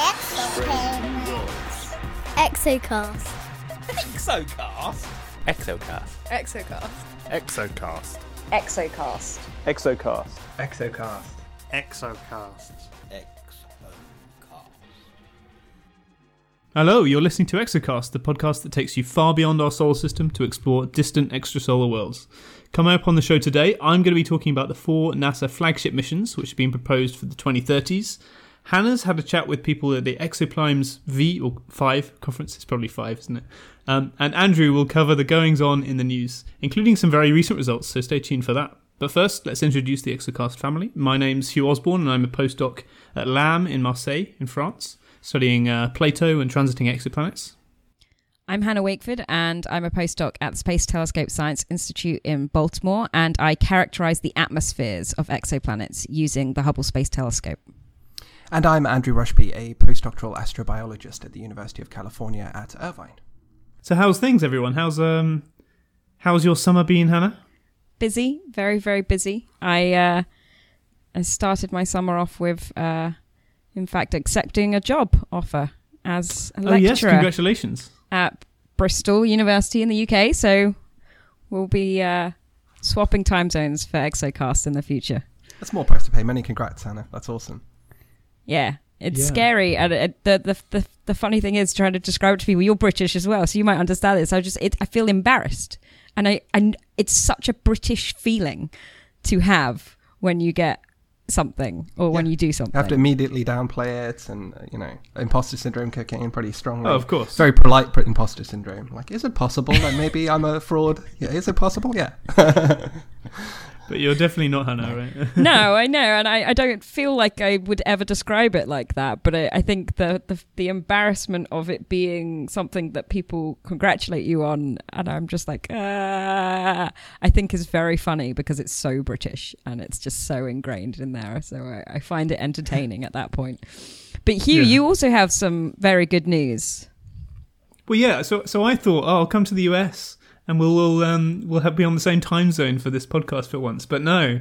Exoplanets. Exocast. Exocast. Exocast. Exocast. Exocast. Exocast. Exocast. Exocast. Exocast. Exocast. Hello, you're listening to Exocast, the podcast that takes you far beyond our solar system to explore distant extrasolar worlds. Coming up on the show today, I'm going to be talking about the four NASA flagship missions which have been proposed for the 2030s. Hannah's had a chat with people at the Exoclimes V or 5 conference. It's probably 5, isn't it? Um, and Andrew will cover the goings on in the news, including some very recent results, so stay tuned for that. But first, let's introduce the Exocast family. My name's Hugh Osborne, and I'm a postdoc at LAM in Marseille, in France, studying uh, Plato and transiting exoplanets. I'm Hannah Wakeford, and I'm a postdoc at the Space Telescope Science Institute in Baltimore, and I characterize the atmospheres of exoplanets using the Hubble Space Telescope. And I'm Andrew Rushby, a postdoctoral astrobiologist at the University of California at Irvine. So, how's things, everyone? How's um, how's your summer been, Hannah? Busy, very, very busy. I uh, I started my summer off with, uh, in fact, accepting a job offer as a lecturer Oh yes, congratulations. at Bristol University in the UK. So we'll be uh, swapping time zones for Exocast in the future. That's more price to pay. Many congrats, Hannah. That's awesome. Yeah, it's Yeah. scary. And it, the, the the the funny thing is trying to describe it to people. You're British as well, so you might understand this. I just it, I feel embarrassed, and I and it's such a British feeling to have when you get something or when you do something. You something. have to immediately downplay it, and uh, you know, imposter syndrome kicking in pretty strongly. Oh, of course. Very polite imposter syndrome. Like, is it possible that maybe I'm a fraud? Yeah, is it possible? Yeah. But you're definitely not Hannah, right? no, I know, and I, I don't feel like I would ever describe it like that. But I, I think the, the the embarrassment of it being something that people congratulate you on, and I'm just like, ah, I think is very funny because it's so British and it's just so ingrained in there. So I, I find it entertaining at that point. But Hugh, Yeah. you also have some very good news. Well, yeah. So, so I thought, oh, I'll come to the US and we'll all um, we'll have, be on the same time zone for this podcast for once. But no,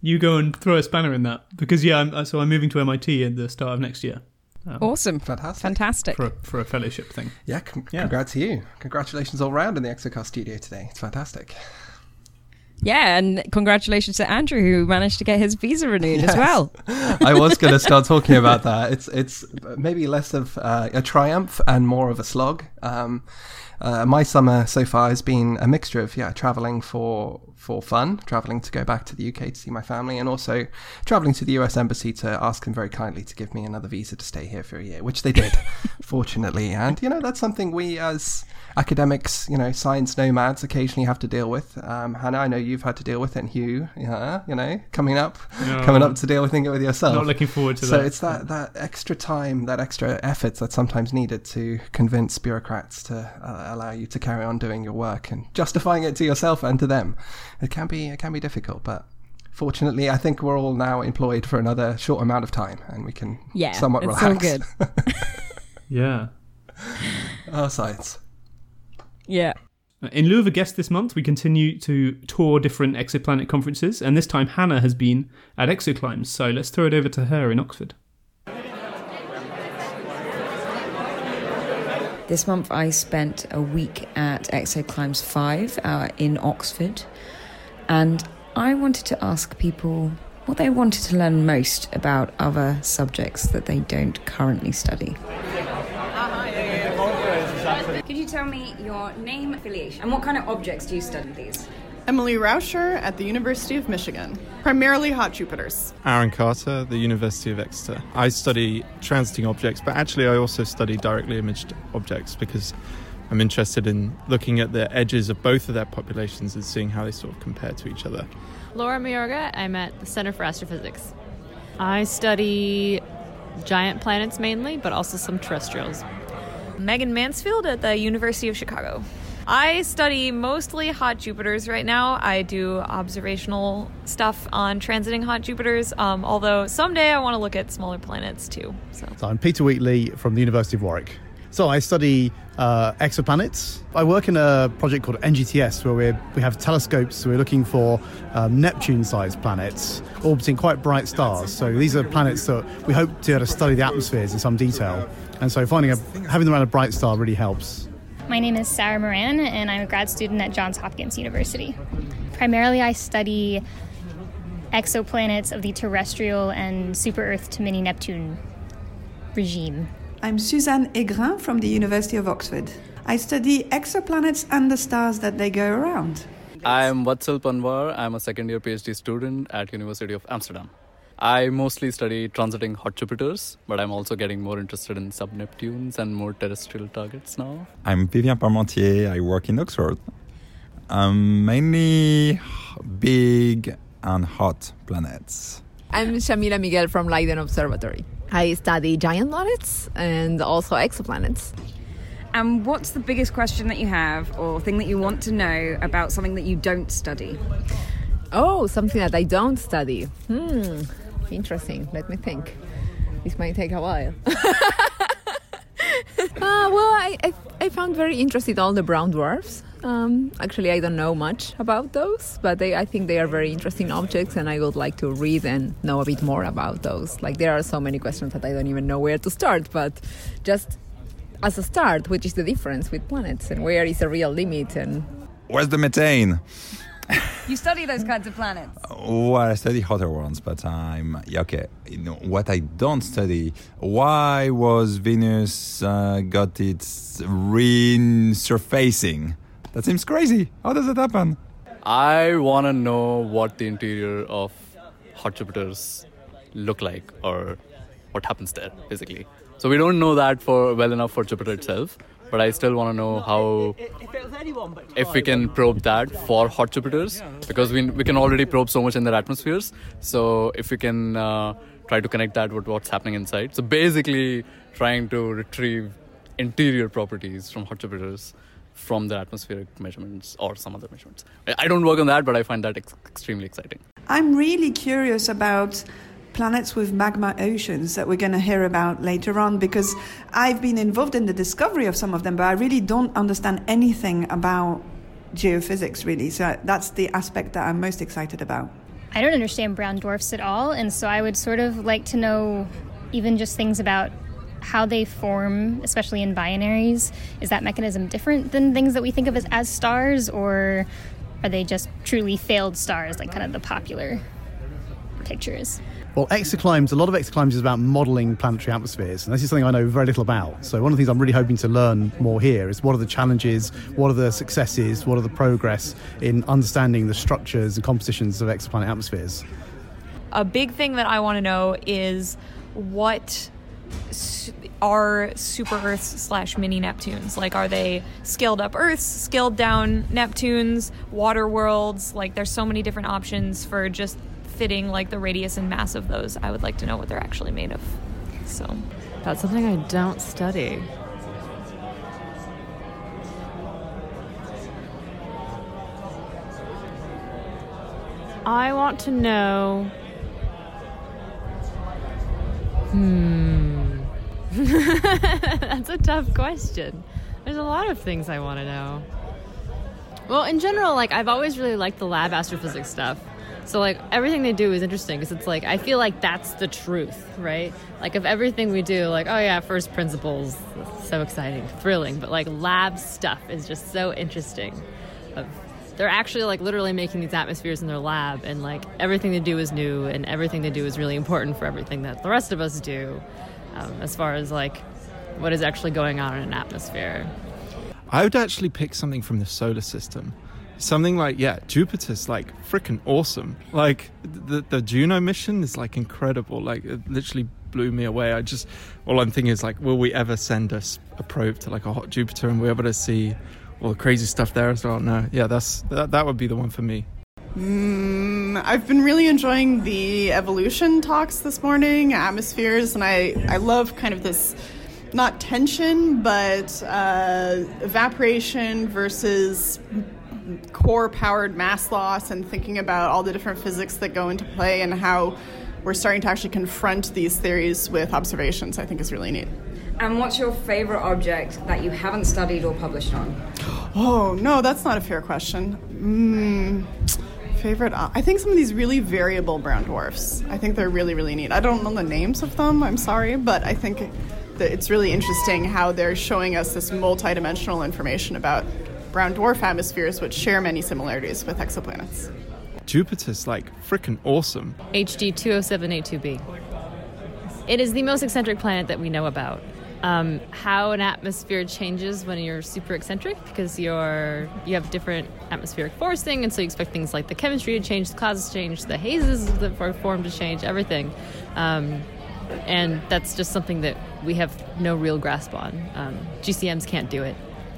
you go and throw a spanner in that because yeah. I'm, so I'm moving to MIT at the start of next year um, Awesome, Fantastic. fantastic. for a, for a fellowship thing. Yeah, con- Yeah. congrats to you. Congratulations all round in the Exocast studio today. It's fantastic. Yeah, and congratulations to Andrew who managed to get his visa renewed as well. I was going to start talking about that. It's it's maybe less of uh, a triumph and more of a slog. Um, uh, my summer so far has been a mixture of yeah, traveling for for fun, traveling to go back to the UK to see my family, and also traveling to the US embassy to ask them very kindly to give me another visa to stay here for a year, which they did, fortunately. And you know that's something we as academics, you know, science nomads occasionally have to deal with. Um, Hannah, I know you've had to deal with it, and Hugh, yeah, you know, coming up, No. coming up to deal with it with yourself. Not looking forward to So that. it's that, that extra time, that extra effort that's sometimes needed to convince bureaucrats to uh, allow you to carry on doing your work and justifying it to yourself and to them. It can be it can be difficult, but fortunately, I think we're all now employed for another short amount of time, and we can Yeah, somewhat it's all relax. good. yeah. oh, science. Yeah. In lieu of a guest this month, we continue to tour different exoplanet conferences, and this time Hannah has been at Exoclimes. So let's throw it over to her in Oxford. This month I spent a week at Exoclimes 5 uh, in Oxford and I wanted to ask people what they wanted to learn most about other subjects that they don't currently study. Could you tell me your name, affiliation, and what kind of objects do you study, please? Emily Rauscher at the University of Michigan, primarily hot Jupiters. Aarynn Carter, the University of Exeter. I study transiting objects, but actually I also study directly imaged objects because I'm interested in looking at the edges of both of their populations and seeing how they sort of compare to each other. Laura Mayorga. I'm at the Center for Astrophysics. I study giant planets mainly, but also some terrestrials. Megan Mansfield at the University of Chicago. I study mostly hot Jupiters right now. I do observational stuff on transiting hot Jupiters, um, although someday I want to look at smaller planets too. So So I'm Peter Wheatley from the University of Warwick. So I study uh, exoplanets. I work in a project called NGTS where we we have telescopes. So we're looking for um, Neptune-sized planets orbiting quite bright stars. So these are planets that we hope to, to study the atmospheres in some detail. And so finding a, having them around a bright star really helps. My name is Sarah Moran, and I'm a grad student at Johns Hopkins University. Primarily, I study exoplanets of the terrestrial and super Earth to mini Neptune regime. I'm Suzanne Aigrain from the University of Oxford. I study exoplanets and the stars that they go around. I'm Vatsal Panwar. I'm a second year PhD student at University of Amsterdam. I mostly study transiting hot Jupiters, but I'm also getting more interested in sub Neptunes and more terrestrial targets now. I'm Vivien Parmentier. I work in Oxford. Um, mainly big and hot planets. I'm Yamila Miguel from Leiden Observatory. I study giant planets and also exoplanets. And what's the biggest question that you have or thing that you want to know about something that you don't study? Oh, something that I don't study. Hmm, interesting. Let me think. This might take a while. uh, well, I, I, I, found very interesting all the brown dwarfs. Um, actually, I don't know much about those, but they, I think they are very interesting objects, and I would like to read and know a bit more about those. Like, there are so many questions that I don't even know where to start, but just as a start, which is the difference with planets, and where is the real limit, and where's the methane? You study those kinds of planets. Well, I study hotter ones, but I'm okay. You know, what I don't study: why was Venus uh, got its resurfacing? That seems crazy. How does that happen? I want to know what the interior of hot Jupiters look like, or what happens there, basically. So we don't know that for well enough for Jupiter itself but I still want to know how if we can probe that for hot Jupiters because we we can already probe so much in their atmospheres. So if we can uh, try to connect that with what's happening inside, so basically trying to retrieve interior properties from hot Jupiters from the atmospheric measurements or some other measurements. I don't work on that, but I find that ex- extremely exciting. I'm really curious about planets with magma oceans that we're going to hear about later on because I've been involved in the discovery of some of them, but I really don't understand anything about geophysics, really. So that's the aspect that I'm most excited about. I don't understand brown dwarfs at all, and so I would sort of like to know even just things about how they form, especially in binaries. Is that mechanism different than things that we think of as, as stars, or are they just truly failed stars, like kind of the popular pictures? Well, exoclimes, a lot of exoclimes is about modeling planetary atmospheres, and this is something I know very little about. So, one of the things I'm really hoping to learn more here is what are the challenges, what are the successes, what are the progress in understanding the structures and compositions of exoplanet atmospheres. A big thing that I want to know is what are super Earths slash mini Neptunes? Like, are they scaled up Earths, scaled down Neptunes, water worlds? Like, there's so many different options for just fitting like the radius and mass of those, I would like to know what they're actually made of. So that's something I don't study. I want to know. Hmm. That's a tough question. There's a lot of things I want to know. Well, in general, like I've always really liked the lab astrophysics stuff. So like everything they do is interesting because it's like I feel like that's the truth, right? Like of everything we do, like oh yeah, first principles, so exciting, thrilling, but like lab stuff is just so interesting. Of, they're actually like literally making these atmospheres in their lab, and like everything they do is new, and everything they do is really important for everything that the rest of us do, um, as far as like what is actually going on in an atmosphere. I would actually pick something from the solar system something like yeah jupiter's like freaking awesome. Like the, the juno mission is like incredible. Like it literally blew me away. I just all i'm thinking is like will we ever send us a probe to like a hot jupiter and we're able to see all the crazy stuff there as well? No. Yeah that's that, that would be the one for me. Mm, I've been really enjoying the evolution talks this morning, atmospheres, and I, I love kind of this not tension, but uh, evaporation versus core powered mass loss and thinking about all the different physics that go into play and how we're starting to actually confront these theories with observations, I think is really neat. And what's your favorite object that you haven't studied or published on? Oh, no, that's not a fair question. Mm, favorite? uh, I think some of these really variable brown dwarfs. I think they're really, really neat. I don't know the names of them, I'm sorry, but I think that it's really interesting how they're showing us this multidimensional information about brown dwarf atmospheres, which share many similarities with exoplanets. Jupiter's like freaking awesome. HD 20782b. It is the most eccentric planet that we know about. Um, how an atmosphere changes when you're super eccentric because you're you have different atmospheric forcing, and so you expect things like the chemistry to change, the clouds to change, the hazes that are formed to change, everything. Um, and that's just something that we have no real grasp on. Um, GCMs can't do it,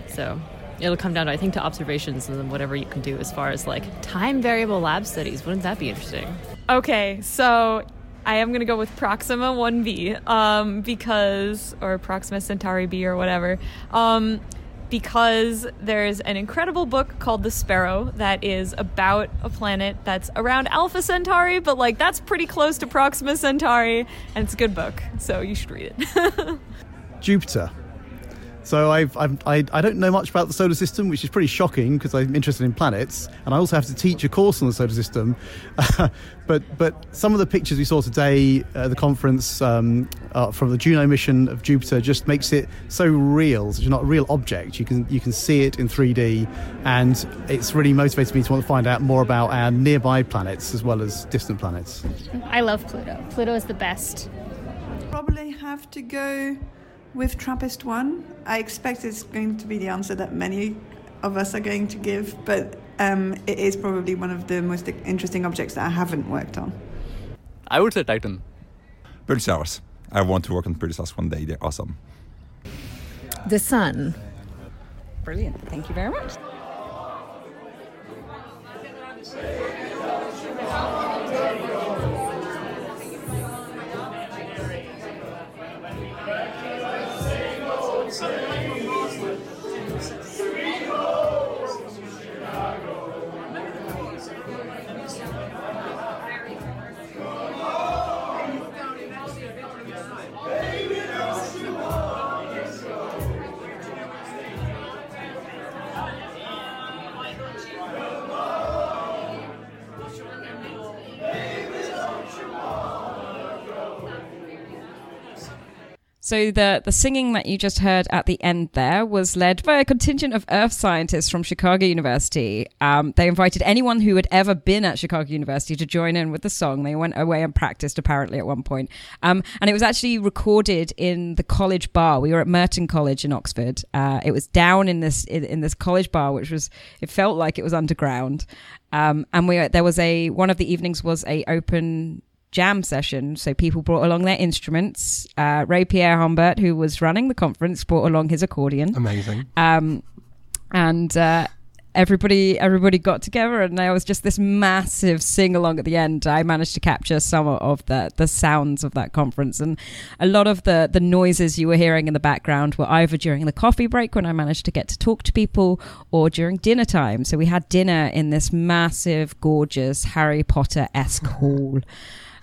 so it'll come down to I think to observations and then whatever you can do as far as like time variable lab studies. Wouldn't that be interesting? Okay, so I am gonna go with Proxima 1b um, because, or Proxima Centauri b or whatever, um, because there's an incredible book called The Sparrow that is about a planet that's around Alpha Centauri, but like that's pretty close to Proxima Centauri, and it's a good book, so you should read it. Jupiter. So I've, I've, I, I don't know much about the solar system, which is pretty shocking because I'm interested in planets, and I also have to teach a course on the solar system. but but some of the pictures we saw today at the conference um, uh, from the Juno mission of Jupiter just makes it so real. It's not a real object. You can you can see it in 3D, and it's really motivated me to want to find out more about our nearby planets as well as distant planets. I love Pluto. Pluto is the best. Probably have to go with TRAPPIST 1. I expect it's going to be the answer that many of us are going to give, but um, it is probably one of the most interesting objects that I haven't worked on. I would say Titan. Pulsars. I want to work on pulsars one day. They're awesome. The sun. Brilliant. Thank you very much. So the the singing that you just heard at the end there was led by a contingent of Earth scientists from Chicago University. Um, they invited anyone who had ever been at Chicago University to join in with the song. They went away and practiced apparently at one point, um, and it was actually recorded in the college bar. We were at Merton College in Oxford. Uh, it was down in this in, in this college bar, which was it felt like it was underground. Um, and we there was a one of the evenings was a open jam session. So people brought along their instruments. Uh, Ray Pierrehumbert, who was running the conference, brought along his accordion. Amazing. Um, and uh, everybody everybody got together, and there was just this massive sing along at the end. I managed to capture some of the the sounds of that conference, and a lot of the the noises you were hearing in the background were either during the coffee break when I managed to get to talk to people, or during dinner time. So we had dinner in this massive, gorgeous Harry Potter esque hall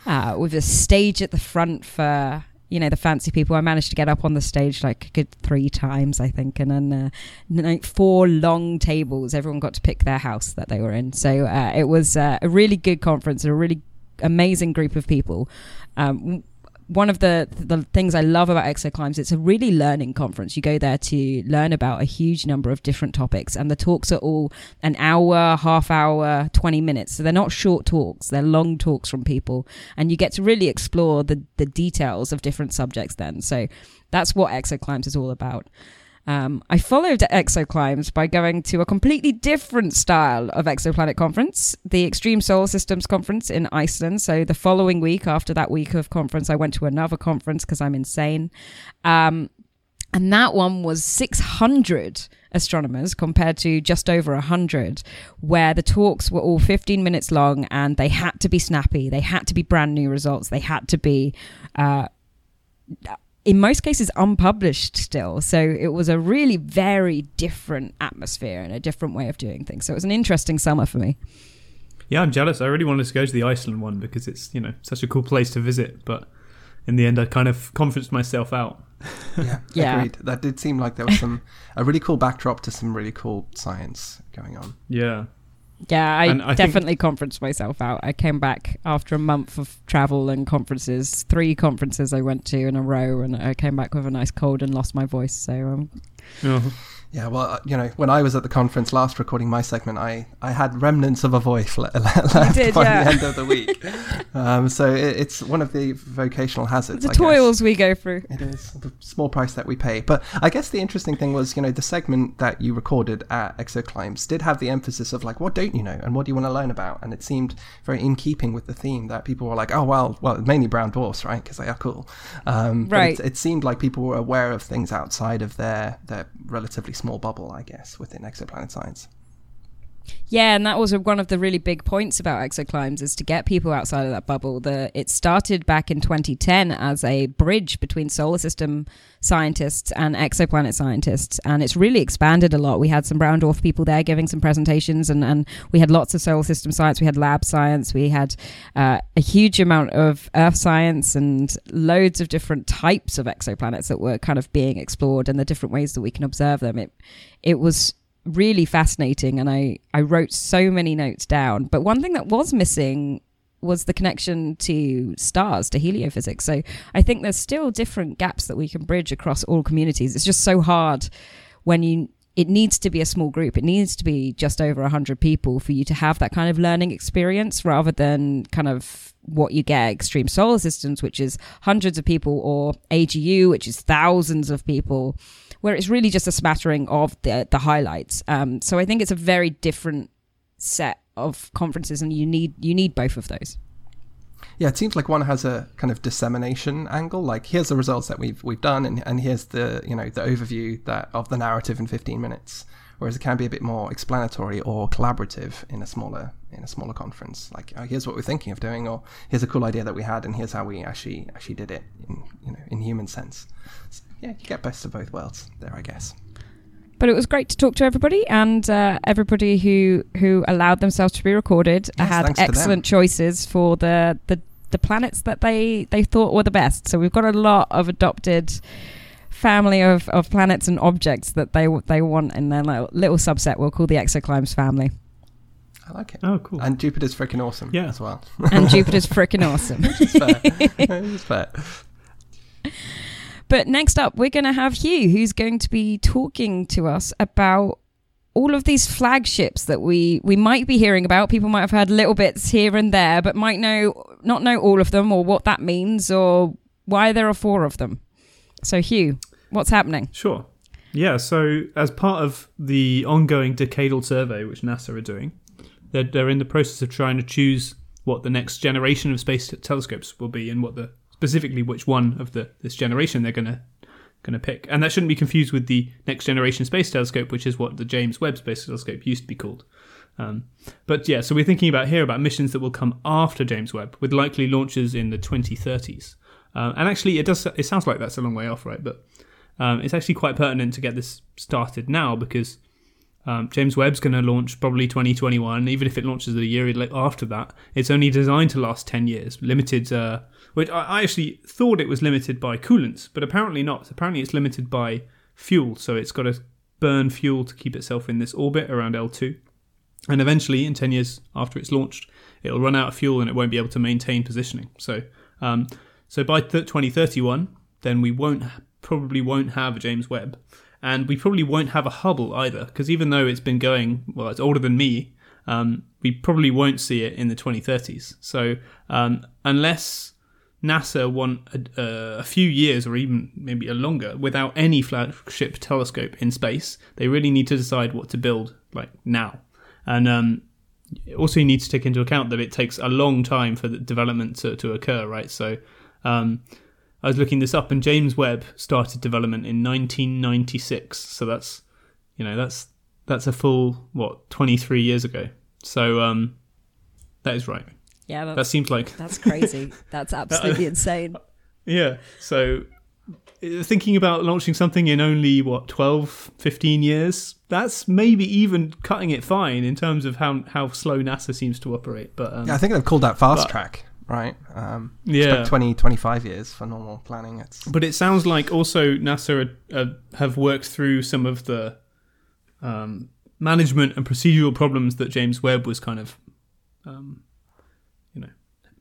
uh, with a stage at the front for you know the fancy people. I managed to get up on the stage like a good three times, I think, and then uh, like four long tables. Everyone got to pick their house that they were in. So uh, it was uh, a really good conference, a really amazing group of people. Um, one of the the things I love about Exoclimes, it's a really learning conference. You go there to learn about a huge number of different topics, and the talks are all an hour, half hour, twenty minutes. So they're not short talks; they're long talks from people, and you get to really explore the the details of different subjects. Then, so that's what Exoclimes is all about. Um, I followed Exoclimes by going to a completely different style of exoplanet conference, the Extreme Solar Systems Conference in Iceland. So the following week, after that week of conference, I went to another conference because I'm insane. Um, and that one was 600 astronomers compared to just over 100, where the talks were all 15 minutes long and they had to be snappy. They had to be brand new results. They had to be. Uh, in most cases unpublished still. So it was a really very different atmosphere and a different way of doing things. So it was an interesting summer for me. Yeah, I'm jealous. I really wanted to go to the Iceland one because it's, you know, such a cool place to visit, but in the end I kind of conferenced myself out. Yeah, Yeah. agreed. That did seem like there was some a really cool backdrop to some really cool science going on. Yeah. Yeah, I, I think- definitely conferenced myself out. I came back after a month of travel and conferences, three conferences I went to in a row, and I came back with a nice cold and lost my voice. So um, um, Yeah, well, you know, when I was at the conference last recording my segment, I, I had remnants of a voice le- le- left did, by yeah. the end of the week. um, so it, it's one of the vocational hazards. the I guess. toils we go through. It is the small price that we pay. But I guess the interesting thing was, you know, the segment that you recorded at Exoclimes did have the emphasis of like, what don't you know and what do you want to learn about? And it seemed very in keeping with the theme that people were like, oh well, well, mainly brown dwarfs, right? Because they are cool. Um, but Right. It, it seemed like people were aware of things outside of their their relatively small bubble, I guess, within exoplanet science. Yeah, and that was one of the really big points about exoclimes is to get people outside of that bubble. The it started back in 2010 as a bridge between solar system scientists and exoplanet scientists, and it's really expanded a lot. We had some brown dwarf people there giving some presentations, and, and we had lots of solar system science. We had lab science. We had uh, a huge amount of Earth science and loads of different types of exoplanets that were kind of being explored and the different ways that we can observe them. It it was really fascinating and I, I wrote so many notes down. But one thing that was missing was the connection to stars, to heliophysics. So I think there's still different gaps that we can bridge across all communities. It's just so hard when you it needs to be a small group. It needs to be just over 100 people for you to have that kind of learning experience rather than kind of what you get extreme solar systems, which is hundreds of people, or AGU, which is thousands of people, where it's really just a smattering of the, the highlights. Um, so I think it's a very different set of conferences, and you need you need both of those. Yeah, it seems like one has a kind of dissemination angle. Like here's the results that we've we've done, and, and here's the you know the overview that of the narrative in 15 minutes. Whereas it can be a bit more explanatory or collaborative in a smaller in a smaller conference. Like oh, here's what we're thinking of doing, or here's a cool idea that we had, and here's how we actually actually did it in you know in human sense. So, yeah, you get best of both worlds there, I guess. But it was great to talk to everybody, and uh, everybody who who allowed themselves to be recorded Yes, had thanks to them. excellent choices for the, the the planets that they they thought were the best. So we've got a lot of adopted family of, of planets and objects that they they want in their little, little subset. We'll call the exoclimes family. I like it. Oh, cool. And Jupiter's freaking awesome Yeah. as well. And Jupiter's freaking awesome. Which is fair. It's fair. But next up, we're going to have Hugh, who's going to be talking to us about all of these flagships that we we might be hearing about. People might have heard little bits here and there, but might know not know all of them or what that means or why there are four of them. So, Hugh, what's happening? Sure. Yeah, so as part of the ongoing decadal survey which NASA are doing, they're, they're in the process of trying to choose what the next generation of space telescopes will be and what the specifically which one of the this generation they're going to going to pick. And that shouldn't be confused with the next generation space telescope, which is what the James Webb Space Telescope used to be called. Um, but yeah, so we're thinking about here about missions that will come after James Webb, with likely launches in the 2030s. Um, and actually, it does. It sounds like that's a long way off, right? But um, it's actually quite pertinent to get this started now because um, James Webb's going to launch probably 2021. Even if it launches a year after that, it's only designed to last 10 years. Limited, uh, which I, actually thought it was limited by coolants, but apparently not. Apparently, it's limited by fuel. So it's got to burn fuel to keep itself in this orbit around L2. And eventually, in 10 years after it's launched, it'll run out of fuel and it won't be able to maintain positioning. So, um, so by th- 2031, then we won't probably won't have a James Webb, and we probably won't have a Hubble either, because even though it's been going, well, it's older than me. Um, we probably won't see it in the 2030s. So um, unless NASA want a, a few years or even maybe a longer without any flagship telescope in space, they really need to decide what to build like now. And um, also, you need to take into account that it takes a long time for the development to, to occur, right? So, um, I was looking this up, and James Webb started development in 1996. So that's, you know, that's that's a full what 23 years ago. So um, that is right. Yeah, that seems like that's crazy. That's absolutely insane. Yeah. So uh, thinking about launching something in only what 12 15 years that's maybe even cutting it fine in terms of how how slow nasa seems to operate but um, Yeah, I think they've called that fast but- track right? Um, Yeah. expect 20, 25 years for normal planning. It's But it sounds like also NASA uh, have worked through some of the um, management and procedural problems that James Webb was kind of, um, you know,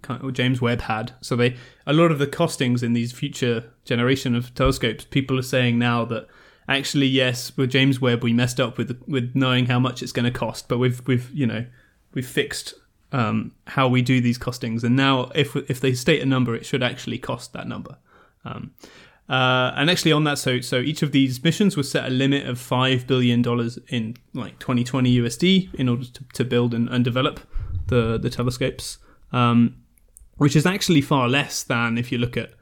kind of, James Webb had. So they a lot of the costings in these future generation of telescopes, people are saying now that actually yes, with James Webb we messed up with with knowing how much it's going to cost, but we've we've you know we've fixed um, how we do these costings, and now if if they state a number, it should actually cost that number. Um, uh, and actually, on that, so so each of these missions was set a limit of five billion dollars in like 2020 USD in order to, to build and, and develop the the telescopes, um, which is actually far less than if you look at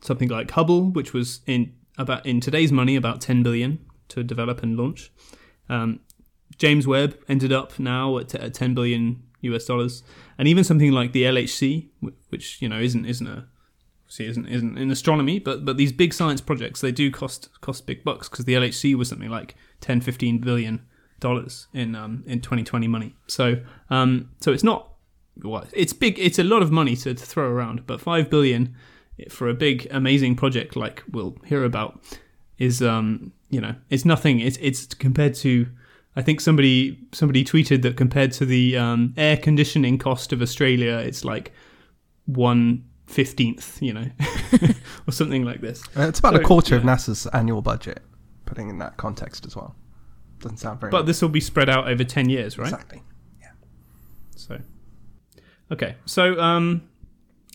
something like Hubble, which was in about in today's money about 10 billion to develop and launch. Um, James Webb ended up now at, at 10 billion US dollars, and even something like the LHC, which you know isn't isn't a see isn't isn't in astronomy, but but these big science projects they do cost cost big bucks because the LHC was something like 10, 15 billion dollars in um in 2020 money. So um so it's not well, it's big. It's a lot of money to, to throw around, but five billion for a big amazing project like we'll hear about is um you know it's nothing. It's it's compared to I think somebody somebody tweeted that compared to the um, air conditioning cost of Australia, it's like one fifteenth, you know, or something like this. Uh, it's about So, a quarter of. NASA's annual budget, putting in that context as well. Doesn't sound very But much. this will be spread out over ten years, right? Exactly. Yeah. So, okay, so um,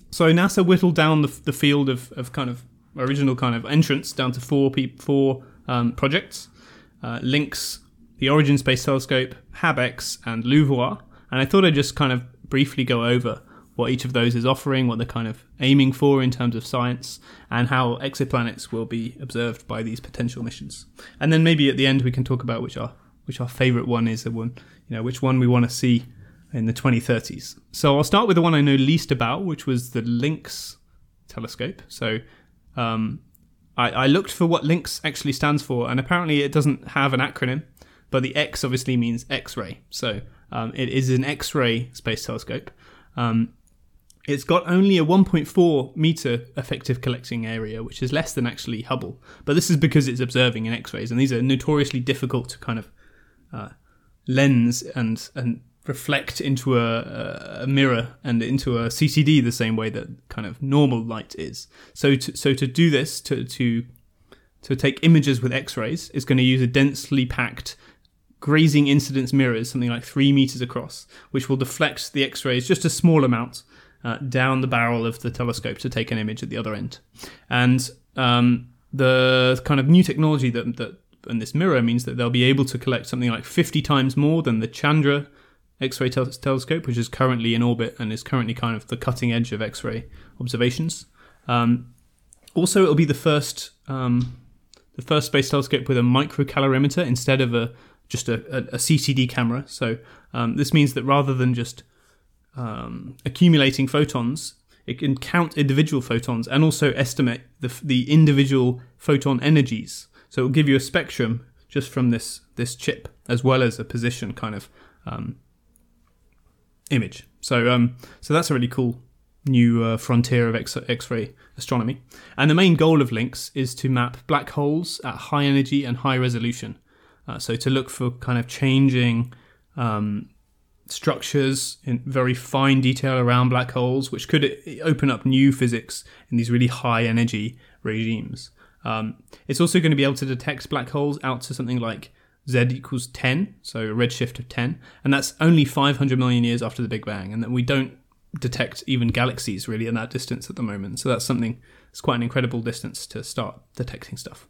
so NASA whittled down the, the field of, of kind of original kind of entrance down to four peop four um, projects: uh, Lynx, the Origin Space Telescope, HabEx, and LUVOIR. And I thought I'd just kind of briefly go over what each of those is offering, what they're kind of aiming for in terms of science, and how exoplanets will be observed by these potential missions. And then maybe at the end we can talk about which our which our favorite one is, the one you know which one we want to see in the 2030s. So I'll start with the one I know least about, which was the Lynx telescope. So um, I, I looked for what Lynx actually stands for, and apparently it doesn't have an acronym, but the X obviously means X-ray. So um, it is an X-ray space telescope. Um, it's got only a 1.4 meter effective collecting area, which is less than actually Hubble. But this is because it's observing in X-rays, and these are notoriously difficult to kind of uh, lens and and reflect into a, a mirror and into a CCD the same way that kind of normal light is. So to, so to do this to to to take images with X-rays is going to use a densely packed grazing incidence mirrors, something like three meters across, which will deflect the X-rays just a small amount uh, down the barrel of the telescope to take an image at the other end. And um, the kind of new technology that that and this mirror means that they'll be able to collect something like 50 times more than the Chandra X-ray tel- telescope, which is currently in orbit and is currently kind of the cutting edge of X-ray observations. Um, also, it'll be the first um, the first space telescope with a microcalorimeter instead of a just a, a, a CCD camera. So um, this means that rather than just um, accumulating photons, it can count individual photons and also estimate the the individual photon energies. So it will give you a spectrum just from this this chip as well as a position kind of um, image. So um, so that's a really cool new uh, frontier of X- X-ray astronomy. And the main goal of Lynx is to map black holes at high energy and high resolution. Uh, so to look for kind of changing um, structures in very fine detail around black holes, which could open up new physics in these really high energy regimes. Um, it's also going to be able to detect black holes out to something like z equals 10, so a redshift of 10, and that's only 500 million years after the Big Bang, and then we don't detect even galaxies really in that distance at the moment. So that's something it's quite an incredible distance to start detecting stuff.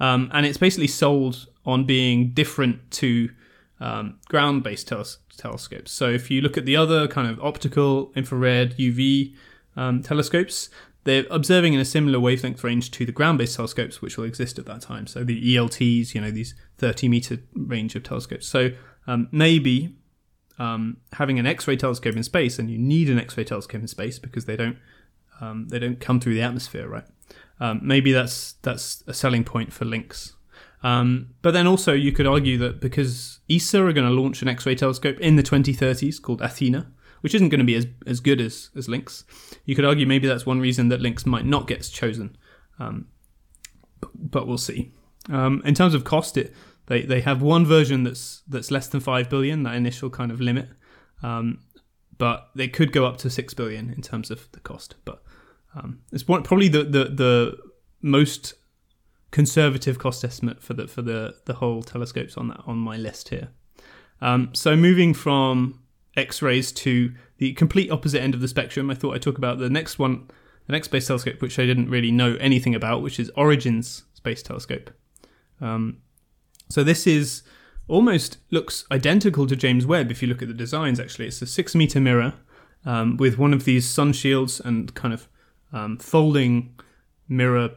Um, and it's basically sold on being different to um, ground-based teles- telescopes. So if you look at the other kind of optical, infrared, UV um, telescopes, they're observing in a similar wavelength range to the ground-based telescopes which will exist at that time. So the ELTs, you know, these 30-meter range of telescopes. So um, maybe um, having an X-ray telescope in space, and you need an X-ray telescope in space because they don't um, they don't come through the atmosphere, right? Um, maybe that's that's a selling point for Lynx. Um, but then also you could argue that because ESA are going to launch an X-ray telescope in the 2030s called Athena, which isn't going to be as, as good as, as Lynx. You could argue maybe that's one reason that Lynx might not get chosen, um, but, we'll see. Um, in terms of cost, it they, they have one version that's that's less than five billion, that initial kind of limit, um, but they could go up to six billion in terms of the cost. But um, it's one, probably the, the the most conservative cost estimate for the for the the whole telescopes on that on my list here. Um, so moving from X-rays to the complete opposite end of the spectrum, I thought I'd talk about the next one, the next space telescope, which I didn't really know anything about, which is Origins Space Telescope. Um, so this is almost looks identical to James Webb if you look at the designs. Actually, it's a six meter mirror um, with one of these sun shields and kind of um, folding mirror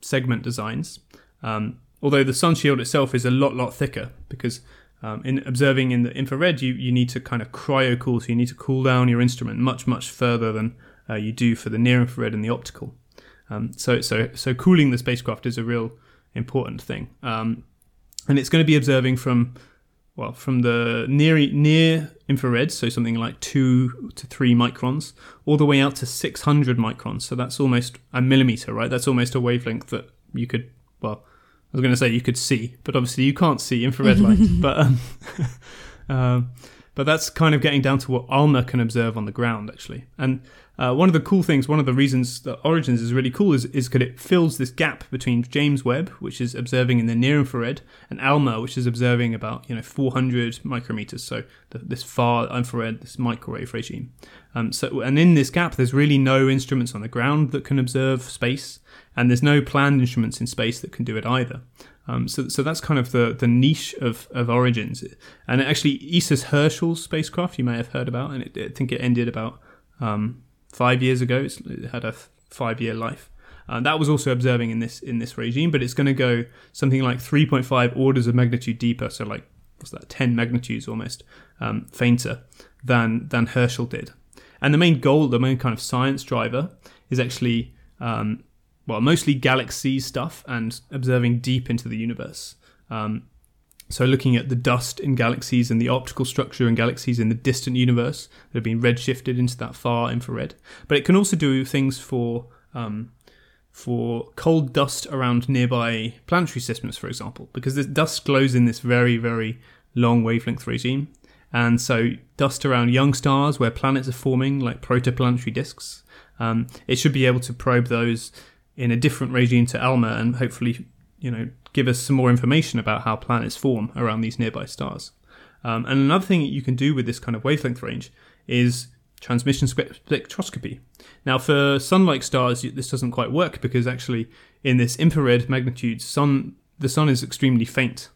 segment designs. Um, although the sun shield itself is a lot lot thicker because um, in observing in the infrared, you, you need to kind of cryo cool, so you need to cool down your instrument much much further than uh, you do for the near infrared and the optical. Um, so so so cooling the spacecraft is a real important thing, um, and it's going to be observing from well from the near near infrared, so something like two to three microns, all the way out to 600 microns. So that's almost a millimeter, right? That's almost a wavelength that you could well I was going to say you could see, but obviously you can't see infrared light. but um, uh, but that's kind of getting down to what ALMA can observe on the ground, actually. And uh, one of the cool things, one of the reasons that Origins is really cool is is that it fills this gap between James Webb, which is observing in the near infrared, and ALMA, which is observing about you know 400 micrometers, so the, this far infrared, this microwave regime. Um, so, and in this gap, there's really no instruments on the ground that can observe space, and there's no planned instruments in space that can do it either. Um, so, so that's kind of the, the niche of, of Origins. And actually, ESA's Herschel spacecraft, you may have heard about, and it, I think it ended about um, five years ago. It's, it had a five year life. Uh, that was also observing in this in this regime, but it's going to go something like 3.5 orders of magnitude deeper, so like what's that, 10 magnitudes almost um, fainter than than Herschel did. And the main goal, the main kind of science driver, is actually um, well, mostly galaxy stuff and observing deep into the universe. Um, so, looking at the dust in galaxies and the optical structure in galaxies in the distant universe that have been redshifted into that far infrared. But it can also do things for um, for cold dust around nearby planetary systems, for example, because the dust glows in this very, very long wavelength regime. And so, dust around young stars where planets are forming, like protoplanetary disks, um, it should be able to probe those in a different regime to ALMA and hopefully, you know, give us some more information about how planets form around these nearby stars. Um, and another thing you can do with this kind of wavelength range is transmission spectroscopy. Now, for sun-like stars, this doesn't quite work because actually, in this infrared magnitude, sun the sun is extremely faint.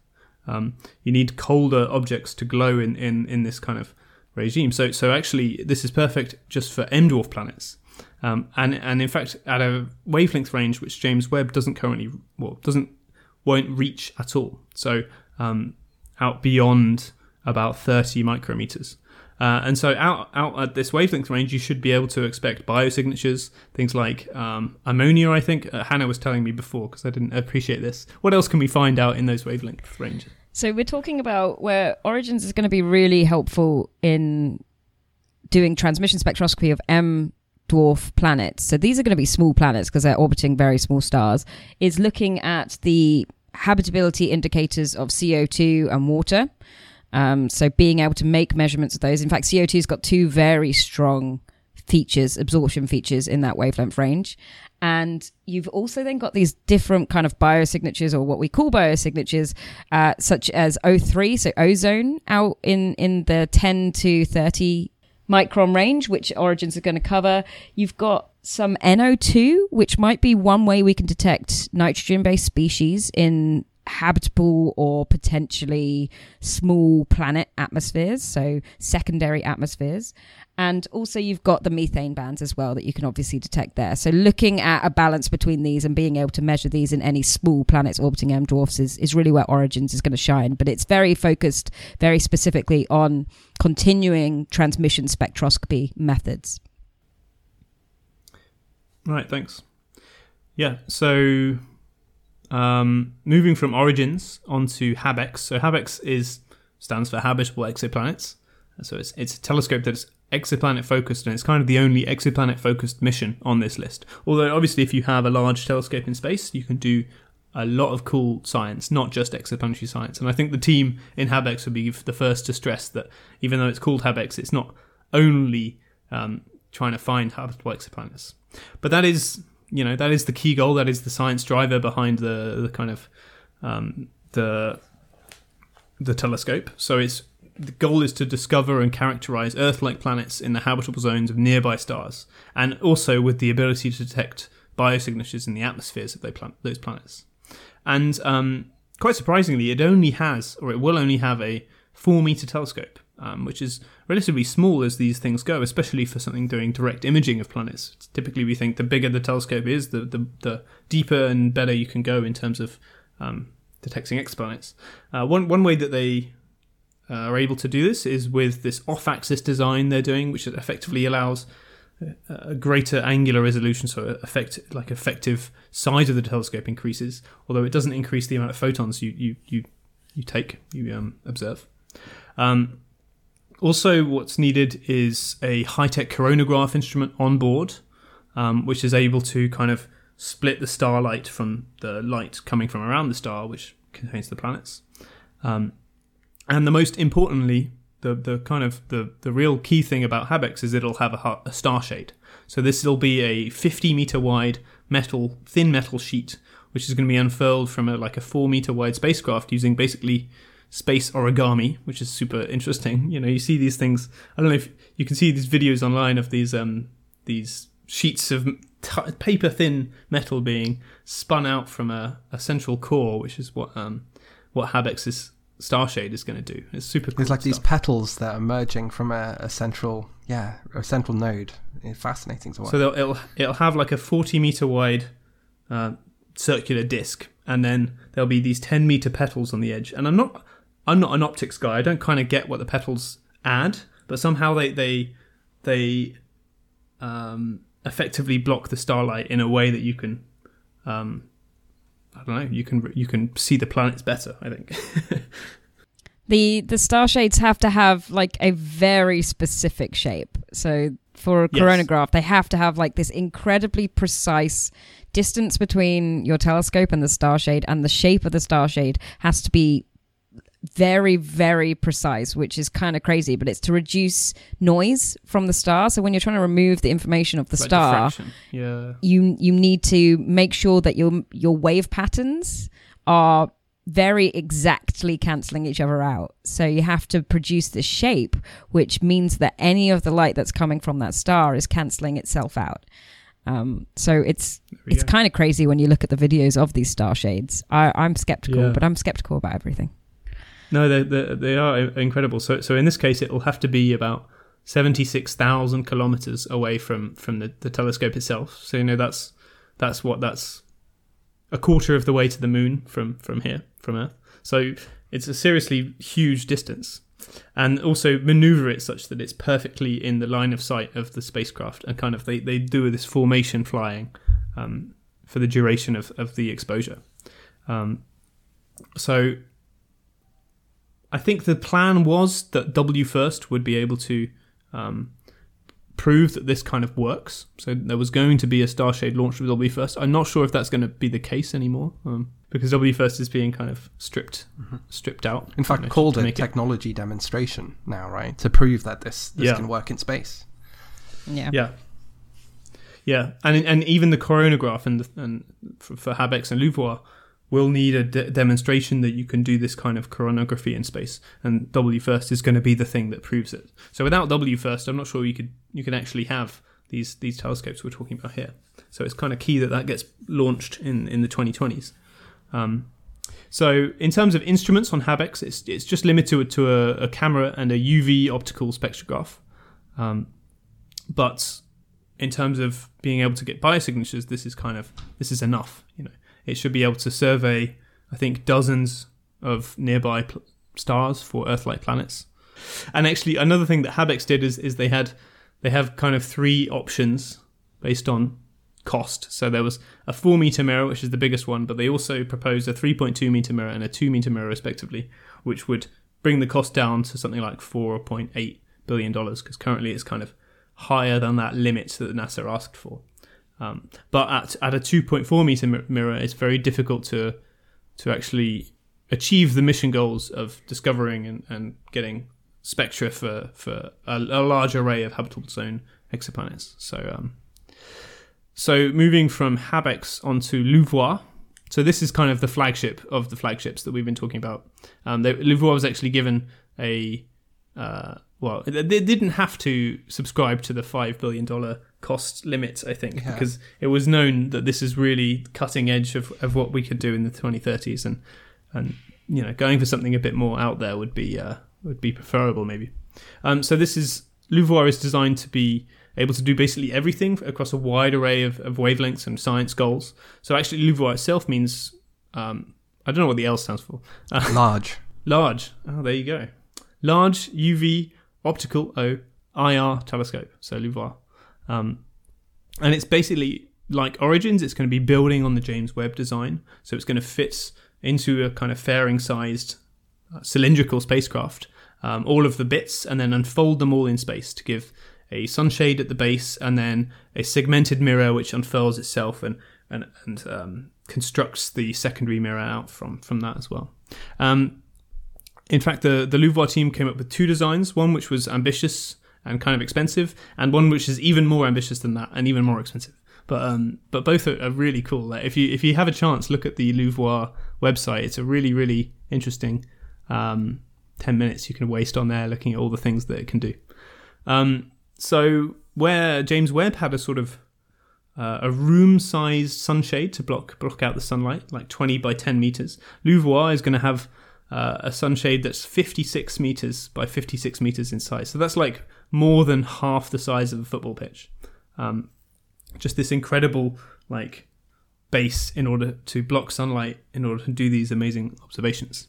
Um, you need colder objects to glow in, in, in this kind of regime. So, so actually, this is perfect just for M dwarf planets. Um, and and in fact, at a wavelength range which James Webb doesn't currently well doesn't won't reach at all. So um, out beyond about 30 micrometers. Uh, and so out out at this wavelength range, you should be able to expect biosignatures, things like um, ammonia. I think uh, Hannah was telling me before because I didn't appreciate this. What else can we find out in those wavelength ranges? So we're talking about where Origins is going to be really helpful in doing transmission spectroscopy of M dwarf planets. So these are going to be small planets because they're orbiting very small stars. Is looking at the habitability indicators of CO2 and water. Um, so being able to make measurements of those. In fact, CO2's got two very strong features, absorption features in that wavelength range. And you've also then got these different kind of biosignatures or what we call biosignatures, uh, such as O3, so ozone out in, in the 10 to 30 micron range, which Origins are going to cover. You've got some NO2, which might be one way we can detect nitrogen based species in habitable or potentially small planet atmospheres, so secondary atmospheres. And also, you've got the methane bands as well that you can obviously detect there. So, looking at a balance between these and being able to measure these in any small planets orbiting M dwarfs is, is really where Origins is going to shine. But it's very focused, very specifically on continuing transmission spectroscopy methods. Right, thanks. Yeah, so um, moving from Origins onto HabEx. So HabEx is stands for Habitable Exoplanets. So it's it's a telescope that's exoplanet focused, and it's kind of the only exoplanet focused mission on this list. Although obviously, if you have a large telescope in space, you can do a lot of cool science, not just exoplanetary science. And I think the team in Habex would be the first to stress that even though it's called Habex, it's not only um, trying to find habitable exoplanets, but that is you know that is the key goal. That is the science driver behind the the kind of um, the the telescope. So it's the goal is to discover and characterize Earth-like planets in the habitable zones of nearby stars, and also with the ability to detect biosignatures in the atmospheres of those planets. And um, quite surprisingly, it only has, or it will only have, a four-meter telescope, um, which is relatively small as these things go, especially for something doing direct imaging of planets. Typically, we think the bigger the telescope is, the the, the deeper and better you can go in terms of um, detecting exoplanets. Uh, one one way that they uh, are able to do this is with this off-axis design they're doing, which effectively allows a greater angular resolution, so effect like effective size of the telescope increases, although it doesn't increase the amount of photons you you you, you take you um, observe. Um, also, what's needed is a high-tech coronagraph instrument on board, um, which is able to kind of split the starlight from the light coming from around the star, which contains the planets. Um, and the most importantly, the the kind of the the real key thing about Habex is it'll have a, a star shade. So this will be a 50 meter wide metal thin metal sheet, which is going to be unfurled from a like a four meter wide spacecraft using basically space origami, which is super interesting. You know, you see these things. I don't know if you can see these videos online of these um these sheets of t- paper thin metal being spun out from a, a central core, which is what um, what Habex's Starshade is going to do. It's super. Cool There's like stuff. these petals that are emerging from a, a, central, yeah, a central node. It's fascinating to watch. So it'll it'll have like a 40 meter wide uh, circular disc, and then there'll be these 10 meter petals on the edge. And I'm not I'm not an optics guy. I don't kind of get what the petals add, but somehow they they they um, effectively block the starlight in a way that you can um, I don't know you can you can see the planets better I think the the star shades have to have like a very specific shape so for a Yes. coronagraph they have to have like this incredibly precise distance between your telescope and the star shade and the shape of the star shade has to be very very precise which is kind of crazy but it's to reduce noise from the star so when you're trying to remove the information of the Like star diffraction. Yeah. you you need to make sure that your your wave patterns are very exactly cancelling each other out. So you have to produce this shape, which means that any of the light that's coming from that star is cancelling itself out. Um, so it's it's kind of crazy when you look at the videos of these star shades. I, I'm skeptical, Yeah. but I'm skeptical about everything. No, they they they are incredible. So so in this case, it will have to be about seventy six thousand kilometers away from from the, the telescope itself. So you know that's that's what that's a quarter of the way to the moon from from here from Earth. So it's a seriously huge distance, and also maneuver it such that it's perfectly in the line of sight of the spacecraft. And kind of they they do this formation flying um, for the duration of of the exposure. Um, so I think the plan was that WFIRST would be able to um, prove that this kind of works. So there was going to be a Starshade launch with WFIRST. I'm not sure if that's going to be the case anymore um, because WFIRST is being kind of stripped, stripped out. Mm-hmm. In fact, know, called a make it- technology demonstration now, right? To prove that this, this Yeah. can work in space. Yeah. Yeah. Yeah, and and even the coronagraph and and for, for Habex and LUVOIR will need a de- demonstration that you can do this kind of coronagraphy in space, and WFIRST is going to be the thing that proves it. So without WFIRST, I'm not sure you could you can actually have these these telescopes we're talking about here. So it's kind of key that that gets launched in in the 2020s. Um, so in terms of instruments on Habex, it's it's just limited to a, a camera and a UV optical spectrograph. Um, but in terms of being able to get biosignatures, this is kind of this is enough. You know, it should be able to survey, I think, dozens of nearby pl- stars for Earth-like planets. And actually, another thing that Habex did is is they had they have kind of three options based on cost. So there was a four meter mirror, which is the biggest one, but they also proposed a 3.2 meter mirror and a two meter mirror, respectively, which would bring the cost down to something like 4.8 billion dollars because currently it's kind of higher than that limit that NASA asked for. Um, but at at a 2.4 meter mirror, it's very difficult to to actually achieve the mission goals of discovering and, and getting spectra for for a, a large array of habitable zone exoplanets. So um, so moving from Habex onto LUVOIR. So this is kind of the flagship of the flagships that we've been talking about. Um, they, LUVOIR was actually given a uh, well, they didn't have to subscribe to the five billion dollar cost limits, I think, Yeah. because it was known that this is really cutting edge of, of what we could do in the 2030s, and and you know going for something a bit more out there would be uh, would be preferable maybe. Um, so this is LUVOIR is designed to be able to do basically everything across a wide array of, of wavelengths and science goals. So actually, LUVOIR itself means um, I don't know what the L stands for. Uh, Large. Large. Oh, there you go. Large UV optical O IR telescope. So LUVOIR. Um, and it's basically like Origins. It's going to be building on the James Webb design. So it's going to fit into a kind of fairing sized uh, cylindrical spacecraft. Um, all of the bits and then unfold them all in space to give a sunshade at the base and then a segmented mirror which unfurls itself and and, and um, constructs the secondary mirror out from from that as well. Um, in fact, the the LUVOIR team came up with two designs: one which was ambitious and kind of expensive, and one which is even more ambitious than that and even more expensive. But um, but both are, are really cool. Like if you if you have a chance, look at the LUVOIR website. It's a really really interesting um, ten minutes you can waste on there looking at all the things that it can do. Um, so where James Webb had a sort of uh, a room-sized sunshade to block block out the sunlight, like 20 by 10 meters. LUVOIR is going to have uh, a sunshade that's 56 meters by 56 meters in size. So that's like more than half the size of a football pitch. Um, just this incredible like base in order to block sunlight in order to do these amazing observations.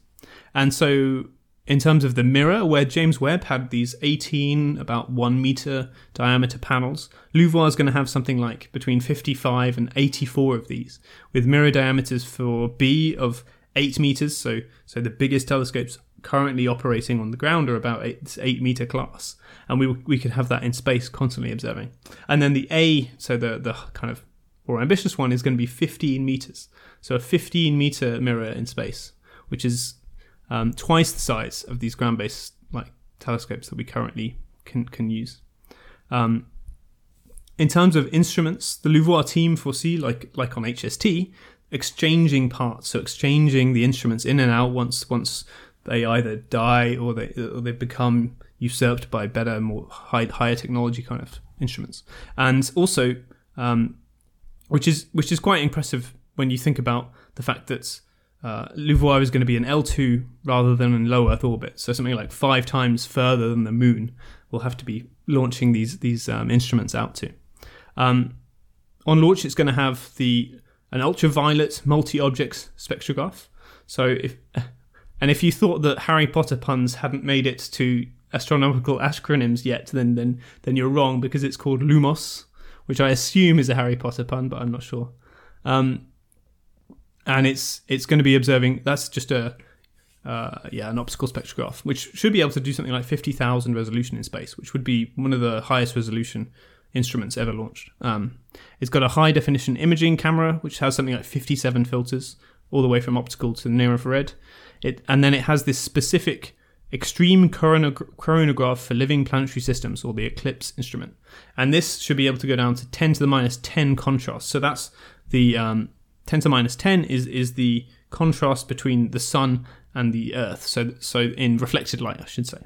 And so in terms of the mirror, where James Webb had these 18, about one meter diameter panels, LUVOIR is going to have something like between 55 and 84 of these, with mirror diameters for B of 8 meters. So, so the biggest telescopes currently operating on the ground are about 8, 8 meter class. And we, we could have that in space constantly observing. And then the A, so the, the kind of more ambitious one, is going to be 15 meters. So a 15 meter mirror in space, which is um, twice the size of these ground-based like telescopes that we currently can can use. Um, in terms of instruments, the LUVOIR team foresee, like like on HST, exchanging parts, so exchanging the instruments in and out once once they either die or they or they become usurped by better, more high, higher technology kind of instruments, and also, um, which is which is quite impressive when you think about the fact that uh, is going to be in L2 rather than in low Earth orbit. So something like five times further than the Moon will have to be launching these these um, instruments out to. Um, on launch, it's going to have the an ultraviolet multi-objects spectrograph. So if and if you thought that Harry Potter puns hadn't made it to astronomical acronyms yet, then then then you're wrong because it's called Lumos, which I assume is a Harry Potter pun, but I'm not sure. Um, and it's it's going to be observing. That's just a uh, yeah an optical spectrograph, which should be able to do something like fifty thousand resolution in space, which would be one of the highest resolution instruments ever launched. Um, it's got a high definition imaging camera, which has something like fifty seven filters, all the way from optical to near infrared. It and then it has this specific extreme coronagraph for living planetary systems, or the Eclipse instrument, and this should be able to go down to ten to the minus ten contrast. So that's the um, 10 to minus 10 is is the contrast between the sun and the earth. So so in reflected light i should say.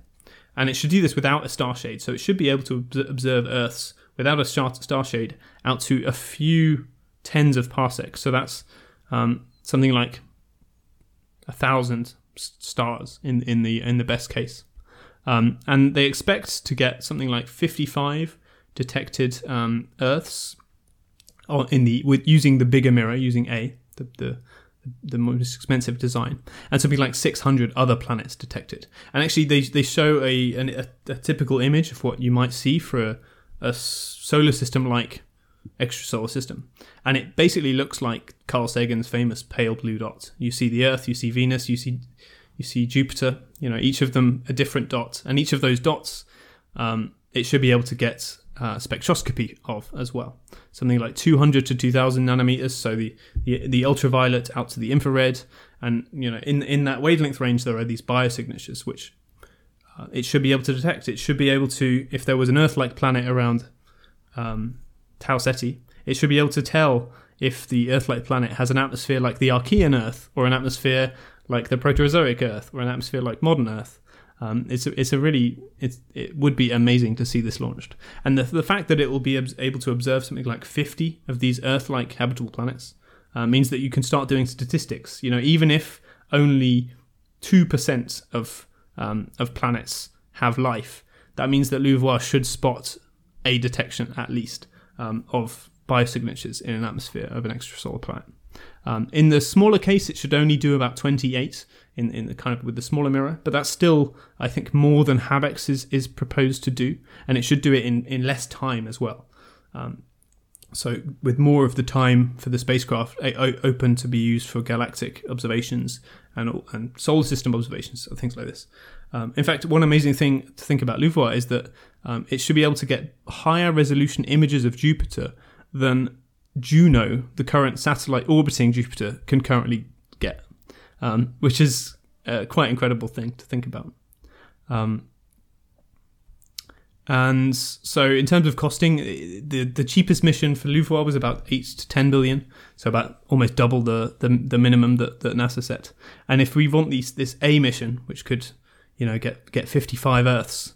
And it should do this without a star shade. So it should be able to observe earths without a star, star shade out to a few tens of parsecs. So that's um, something like a thousand stars in in the in the best case. Um, and they expect to get something like 55 detected um, earths in the with using the bigger mirror using A the the the most expensive design. And something like 600 other planets detected. And actually they they show a a, a typical image of what you might see for a, a solar system like extrasolar system and it basically looks like Carl Sagan's famous pale blue dot you see the earth you see Venus you see you see Jupiter you know each of them a different dot and each of those dots um, it should be able to get uh, spectroscopy of as well. Something like 200 to 2000 nanometers, so the, the, the ultraviolet out to the infrared, and you know in in that wavelength range there are these biosignatures which uh, it should be able to detect. It should be able to, if there was an Earth-like planet around um, Tau Ceti, it should be able to tell if the Earth-like planet has an atmosphere like the Archean Earth, or an atmosphere like the Proterozoic Earth, or an atmosphere like modern Earth. Um, it's a, it's a really it's, it would be amazing to see this launched, and the the fact that it will be able to observe something like fifty of these Earth-like habitable planets uh, means that you can start doing statistics. You know, even if only two percent of um, of planets have life, that means that LUVOIR should spot a detection at least um, of biosignatures in an atmosphere of an extrasolar planet. Um, in the smaller case, it should only do about 28 in, in the kind of with the smaller mirror, but that's still, I think, more than HabEx is, is proposed to do, and it should do it in, in less time as well. Um, so, with more of the time for the spacecraft open to be used for galactic observations and, and solar system observations, things like this. Um, in fact, one amazing thing to think about LUVOIR is that um, it should be able to get higher resolution images of Jupiter than Juno, the current satellite orbiting Jupiter, can currently get, um, which is a quite incredible thing to think about. Um, and so, in terms of costing, the the cheapest mission for LUVOIR was about eight to ten billion, so about almost double the the, the minimum that, that NASA set. And if we want these this A mission, which could, you know, get get fifty five Earths,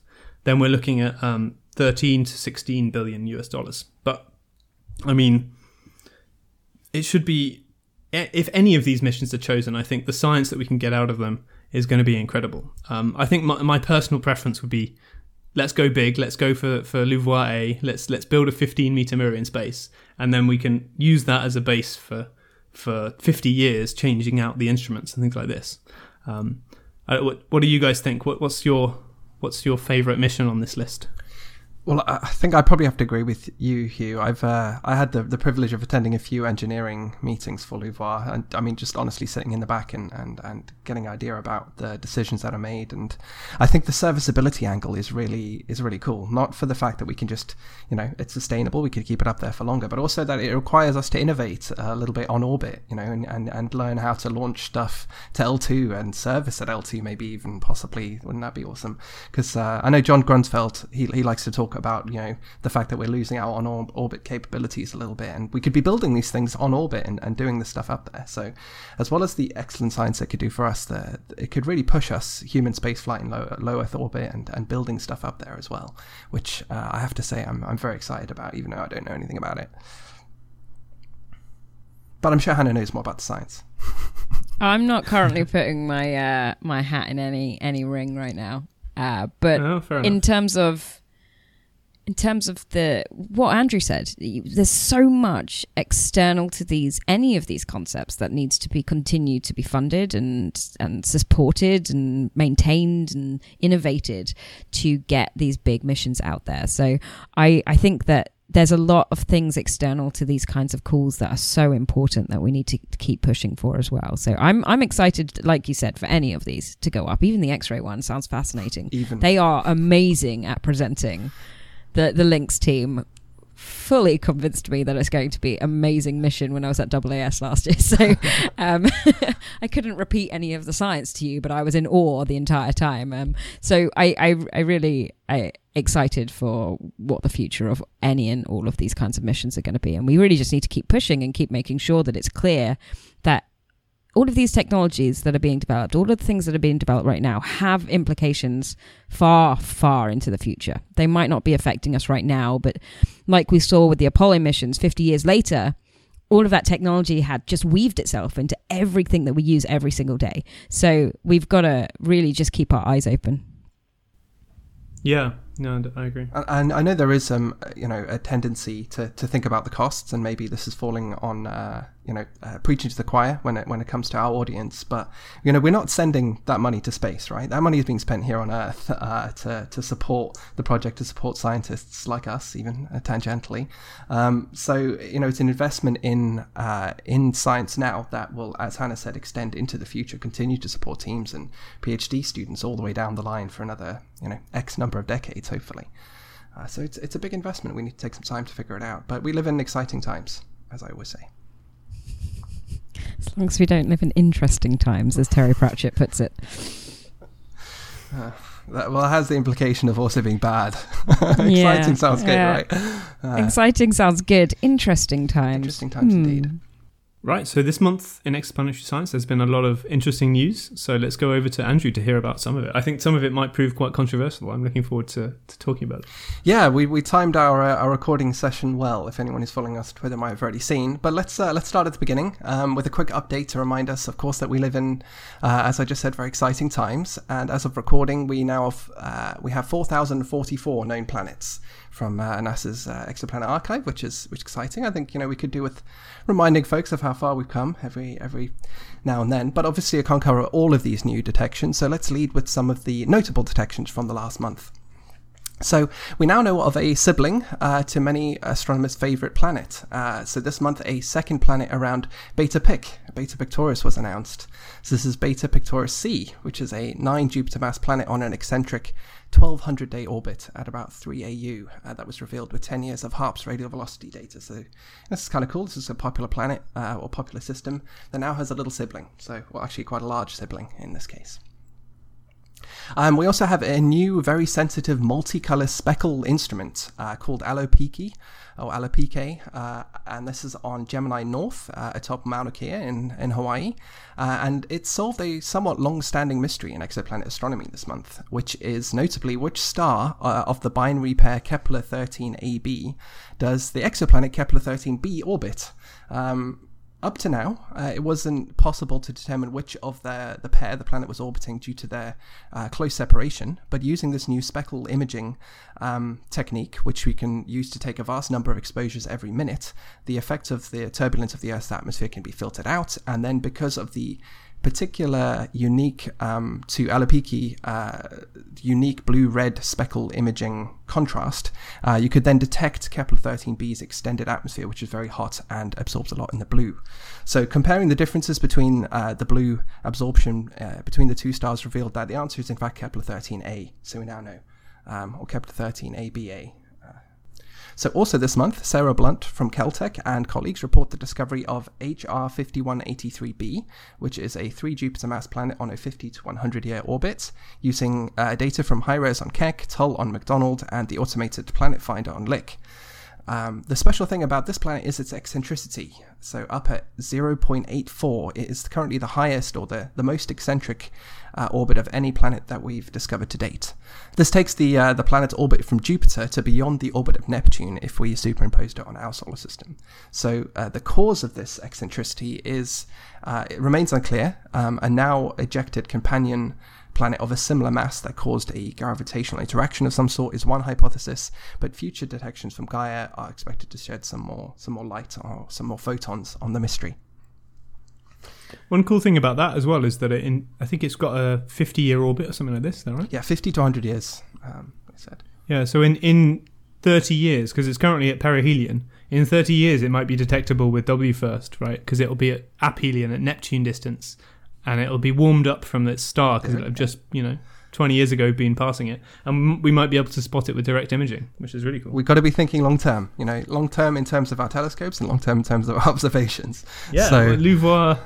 then we're looking at um, thirteen to sixteen billion US dollars. But I mean, it should be if any of these missions are chosen, I think the science that we can get out of them is going to be incredible. Um, I think my, my personal preference would be let's go big. Let's go for for LUVOIR A. Let's let's build a 15 meter mirror in space, and then we can use that as a base for for 50 years, changing out the instruments and things like this. Um, what what do you guys think? What, what's your what's your favorite mission on this list? Well, I think I probably have to agree with you, Hugh. I've uh, I had the, the privilege of attending a few engineering meetings for LUVOIR, and I mean, just honestly sitting in the back and, and, and getting an idea about the decisions that are made. And I think the serviceability angle is really is really cool. Not for the fact that we can just, you know, it's sustainable, we could keep it up there for longer, but also that it requires us to innovate a little bit on orbit, you know, and, and, and learn how to launch stuff to L2 and service at L2, maybe even possibly. Wouldn't that be awesome? Because uh, I know John Grunsfeld, he, he likes to talk about you know the fact that we're losing out on orbit capabilities a little bit, and we could be building these things on orbit and, and doing this stuff up there. So, as well as the excellent science it could do for us, the, it could really push us human spaceflight in low, low Earth orbit and, and building stuff up there as well, which uh, I have to say I'm I'm very excited about, even though I don't know anything about it. But I'm sure Hannah knows more about the science. I'm not currently putting my uh, my hat in any any ring right now. Uh, but oh, in terms of in terms of the what Andrew said, there's so much external to these any of these concepts that needs to be continued to be funded and and supported and maintained and innovated to get these big missions out there. So I I think that there's a lot of things external to these kinds of calls that are so important that we need to keep pushing for as well. So I'm I'm excited, like you said, for any of these to go up. Even the X-ray one sounds fascinating. Even they are amazing at presenting the the Lynx team fully convinced me that it's going to be amazing mission when I was at AAS last year. So um, I couldn't repeat any of the science to you, but I was in awe the entire time. Um, so I, I, I really I excited for what the future of any and all of these kinds of missions are going to be, and we really just need to keep pushing and keep making sure that it's clear all of these technologies that are being developed, all of the things that are being developed right now, have implications far, far into the future. They might not be affecting us right now, but like we saw with the Apollo missions 50 years later, all of that technology had just weaved itself into everything that we use every single day. So we've got to really just keep our eyes open. Yeah, no, I agree. And I know there is, um, you know, a tendency to, to think about the costs, and maybe this is falling on, uh, you know, uh, preaching to the choir when it when it comes to our audience. But you know, we're not sending that money to space, right? That money is being spent here on Earth uh, to to support the project, to support scientists like us, even uh, tangentially. Um, so you know, it's an investment in uh, in science now that will, as Hannah said, extend into the future, continue to support teams and PhD students all the way down the line for another you know X number of decades, hopefully. Uh, so it's it's a big investment. We need to take some time to figure it out. But we live in exciting times, as I always say. As long as we don't live in interesting times, as Terry Pratchett puts it. Uh, that, well, it has the implication of also being bad. exciting Yeah, sounds good, yeah. right? Uh, Exciting sounds good. Interesting times. Interesting times indeed. Right, so this month in exoplanetary science, there's been a lot of interesting news. So let's go over to Andrew to hear about some of it. I think some of it might prove quite controversial. I'm looking forward to, to talking about it. Yeah, we, we timed our uh, our recording session well. If anyone is following us on Twitter, might have already seen. But let's uh, let's start at the beginning um, with a quick update to remind us, of course, that we live in, uh, as I just said, very exciting times. And as of recording, we now have, uh, we have 4,044 known planets from uh, NASA's uh, exoplanet archive, which is which is exciting. I think you know we could do with reminding folks of how far we've come every every now and then. But obviously, I can't cover all of these new detections. So let's lead with some of the notable detections from the last month. So we now know of a sibling uh, to many astronomers' favorite planet. Uh, so this month, a second planet around Beta Pic, Beta Pictoris, was announced. So this is Beta Pictoris C, which is a nine Jupiter mass planet on an eccentric 1200 day orbit at about 3 AU. Uh, that was revealed with 10 years of HARPS radial velocity data. So this is kind of cool. This is a popular planet uh, or popular system that now has a little sibling. So, well, actually, quite a large sibling in this case. Um, we also have a new, very sensitive multicolor speckle instrument uh, called Alopiki, or Alopike, uh, and this is on Gemini North uh, atop Mauna Kea in, in Hawaii. Uh, and it solved a somewhat long standing mystery in exoplanet astronomy this month, which is notably which star uh, of the binary pair Kepler 13ab does the exoplanet Kepler 13b orbit. Um, up to now, uh, it wasn't possible to determine which of the, the pair the planet was orbiting due to their uh, close separation. But using this new speckle imaging um, technique, which we can use to take a vast number of exposures every minute, the effects of the turbulence of the Earth's atmosphere can be filtered out. And then, because of the particular unique um, to Alopiki uh, unique blue-red speckle imaging contrast, uh, you could then detect Kepler 13b's extended atmosphere, which is very hot and absorbs a lot in the blue. So comparing the differences between uh, the blue absorption uh, between the two stars revealed that the answer is in fact Kepler 13a. So we now know, um, or Kepler 13aba. So, also this month, Sarah Blunt from Caltech and colleagues report the discovery of HR 5183b, which is a 3 Jupiter mass planet on a 50 to 100 year orbit, using uh, data from HIRES on Keck, Tull on McDonald, and the automated Planet Finder on Lick. Um, the special thing about this planet is its eccentricity. So up at 0.84, it is currently the highest or the, the most eccentric uh, orbit of any planet that we've discovered to date. This takes the uh, the planet's orbit from Jupiter to beyond the orbit of Neptune if we superimposed it on our solar system. So uh, the cause of this eccentricity is uh, it remains unclear. Um, a now ejected companion planet of a similar mass that caused a gravitational interaction of some sort is one hypothesis, but future detections from Gaia are expected to shed some more some more light or some more photons on the mystery. One cool thing about that as well is that it in I think it's got a 50 year orbit or something like this, is that right? Yeah, 50 to 100 years, um, I said. Yeah, so in, in 30 years, because it's currently at perihelion, in 30 years it might be detectable with WFIRST, right? Because it'll be at aphelion, at Neptune distance, and it'll be warmed up from its star because it'll have just, you know, 20 years ago been passing it. And we might be able to spot it with direct imaging, which is really cool. We've got to be thinking long term, you know, long term in terms of our telescopes and long term in terms of our observations. Yeah, so, well, LUVOIR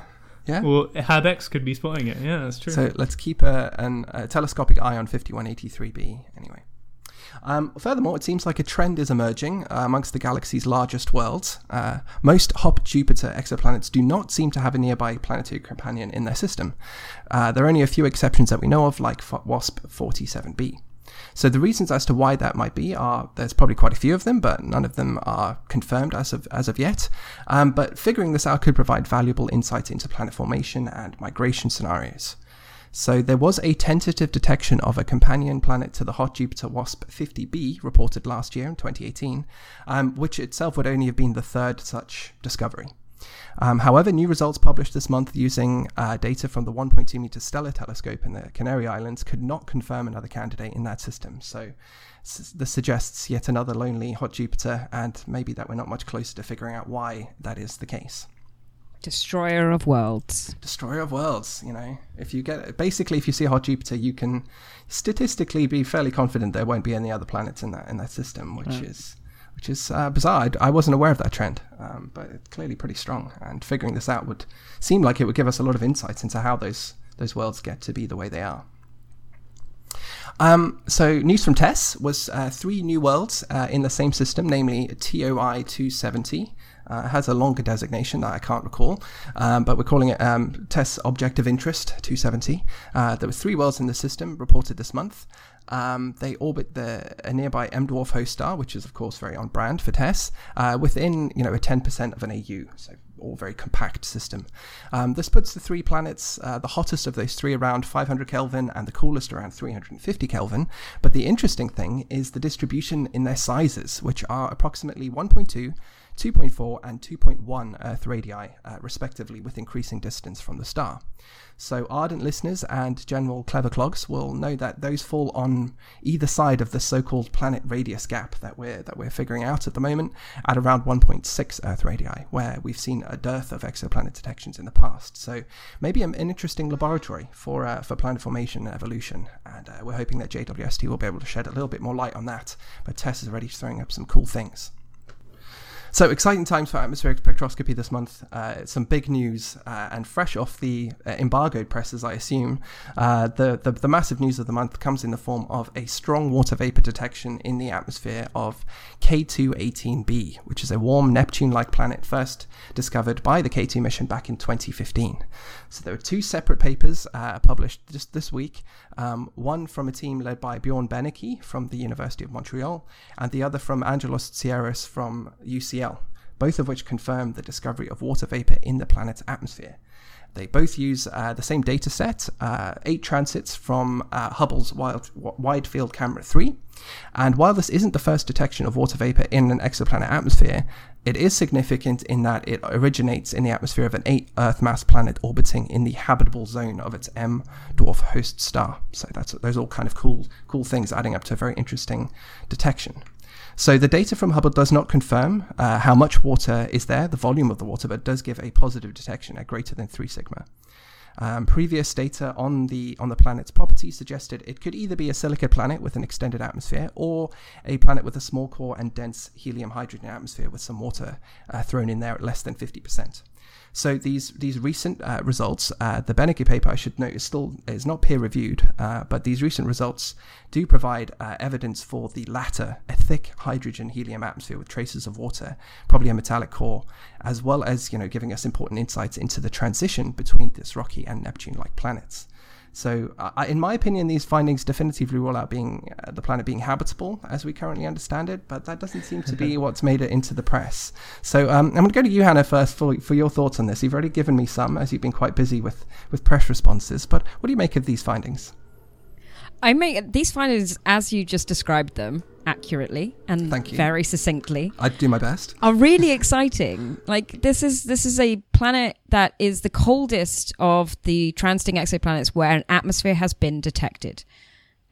yeah. or Habex could be spotting it. Yeah, that's true. So let's keep a, an, a telescopic eye on 5183b anyway. Um, furthermore, it seems like a trend is emerging uh, amongst the galaxy's largest worlds. Uh, most Hot Jupiter exoplanets do not seem to have a nearby planetary companion in their system. Uh, there are only a few exceptions that we know of, like WASP 47b. So the reasons as to why that might be are there's probably quite a few of them, but none of them are confirmed as of as of yet. Um, but figuring this out could provide valuable insight into planet formation and migration scenarios. So there was a tentative detection of a companion planet to the hot Jupiter WASP 50b reported last year in 2018, um, which itself would only have been the third such discovery. Um, however, new results published this month using uh, data from the 1.2 meter STELLA telescope in the Canary Islands could not confirm another candidate in that system. So s- this suggests yet another lonely hot Jupiter, and maybe that we're not much closer to figuring out why that is the case. Destroyer of worlds. Destroyer of worlds. You know, if you get basically if you see a hot Jupiter, you can statistically be fairly confident there won't be any other planets in that in that system, which Right. is which is uh, bizarre. I, I wasn't aware of that trend, um, but it's clearly pretty strong. And figuring this out would seem like it would give us a lot of insights into how those those worlds get to be the way they are. Um, so, news from TESS was uh, three new worlds uh, in the same system, namely TOI 270. Uh, has a longer designation that I can't recall, um, but we're calling it um, TESS Object of Interest 270. Uh, there were three worlds in the system reported this month. Um, they orbit the a nearby M dwarf host star, which is of course very on brand for TESS, uh, within you know a 10% of an AU. So all very compact system. Um, this puts the three planets, uh, the hottest of those three, around 500 Kelvin and the coolest around 350 Kelvin. But the interesting thing is the distribution in their sizes, which are approximately 1.2. 2.4 and 2.1 Earth radii, uh, respectively, with increasing distance from the star. So, ardent listeners and general clever clogs will know that those fall on either side of the so-called planet radius gap that we're that we're figuring out at the moment, at around 1.6 Earth radii, where we've seen a dearth of exoplanet detections in the past. So, maybe an, an interesting laboratory for uh, for planet formation and evolution, and uh, we're hoping that JWST will be able to shed a little bit more light on that. But Tess is already throwing up some cool things. So exciting times for atmospheric spectroscopy this month. Uh, some big news, uh, and fresh off the uh, embargoed presses, I assume. Uh, the, the the massive news of the month comes in the form of a strong water vapor detection in the atmosphere of K2-18b, which is a warm Neptune-like planet first discovered by the K2 mission back in 2015. So there were two separate papers uh, published just this week. Um, one from a team led by Bjorn Benneke from the University of Montreal, and the other from Angelos Tsiaras from UCL, both of which confirmed the discovery of water vapor in the planet's atmosphere. They both use uh, the same data set, uh, eight transits from uh, Hubble's Wild, Wide Field Camera 3. And while this isn't the first detection of water vapor in an exoplanet atmosphere, it is significant in that it originates in the atmosphere of an eight Earth mass planet orbiting in the habitable zone of its M dwarf host star. So that's those are all kind of cool, cool things adding up to a very interesting detection. So the data from Hubble does not confirm uh, how much water is there, the volume of the water, but does give a positive detection at greater than three sigma. Um, previous data on the on the planet's properties suggested it could either be a silica planet with an extended atmosphere or a planet with a small core and dense helium hydrogen atmosphere with some water uh, thrown in there at less than 50%. So these these recent uh, results, uh, the Benneke paper, I should note, is still is not peer reviewed, uh, but these recent results do provide uh, evidence for the latter, a thick hydrogen helium atmosphere with traces of water, probably a metallic core, as well as you know giving us important insights into the transition between this rocky and Neptune-like planets. So, uh, in my opinion, these findings definitively rule out being uh, the planet being habitable as we currently understand it, but that doesn't seem to be what's made it into the press. So, um, I'm going to go to you, Hannah, first for, for your thoughts on this. You've already given me some, as you've been quite busy with, with press responses, but what do you make of these findings? I make these findings as you just described them accurately and Thank you. very succinctly. I'd do my best. Are really exciting. Like this is this is a planet that is the coldest of the transiting exoplanets where an atmosphere has been detected.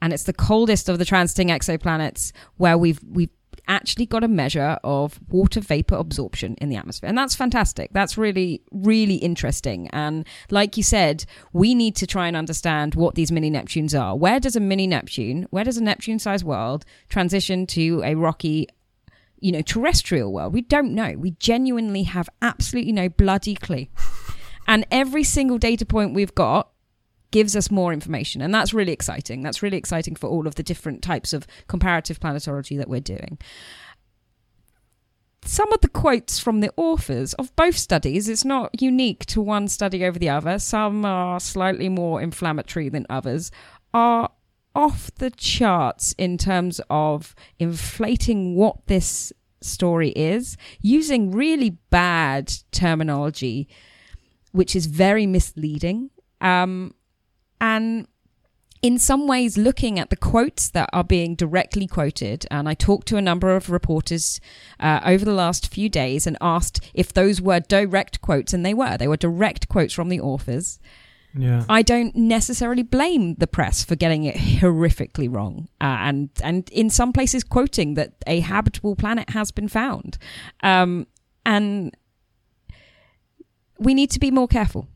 And it's the coldest of the transiting exoplanets where we've we've actually got a measure of water vapor absorption in the atmosphere. And that's fantastic. That's really, really interesting. And like you said, we need to try and understand what these mini Neptunes are. Where does a mini Neptune, where does a Neptune sized world transition to a rocky, you know, terrestrial world? We don't know. We genuinely have absolutely no bloody clue. and every single data point we've got gives us more information and that's really exciting. That's really exciting for all of the different types of comparative planetology that we're doing. Some of the quotes from the authors of both studies it's not unique to one study over the other. Some are slightly more inflammatory than others are off the charts in terms of inflating what this story is using really bad terminology which is very misleading. Um, and in some ways looking at the quotes that are being directly quoted and i talked to a number of reporters uh, over the last few days and asked if those were direct quotes and they were. They were direct quotes from the authors. Yeah. I don't necessarily blame the press for getting it horrifically wrong, uh, and and in some places quoting that a habitable planet has been found, um, and we need to be more careful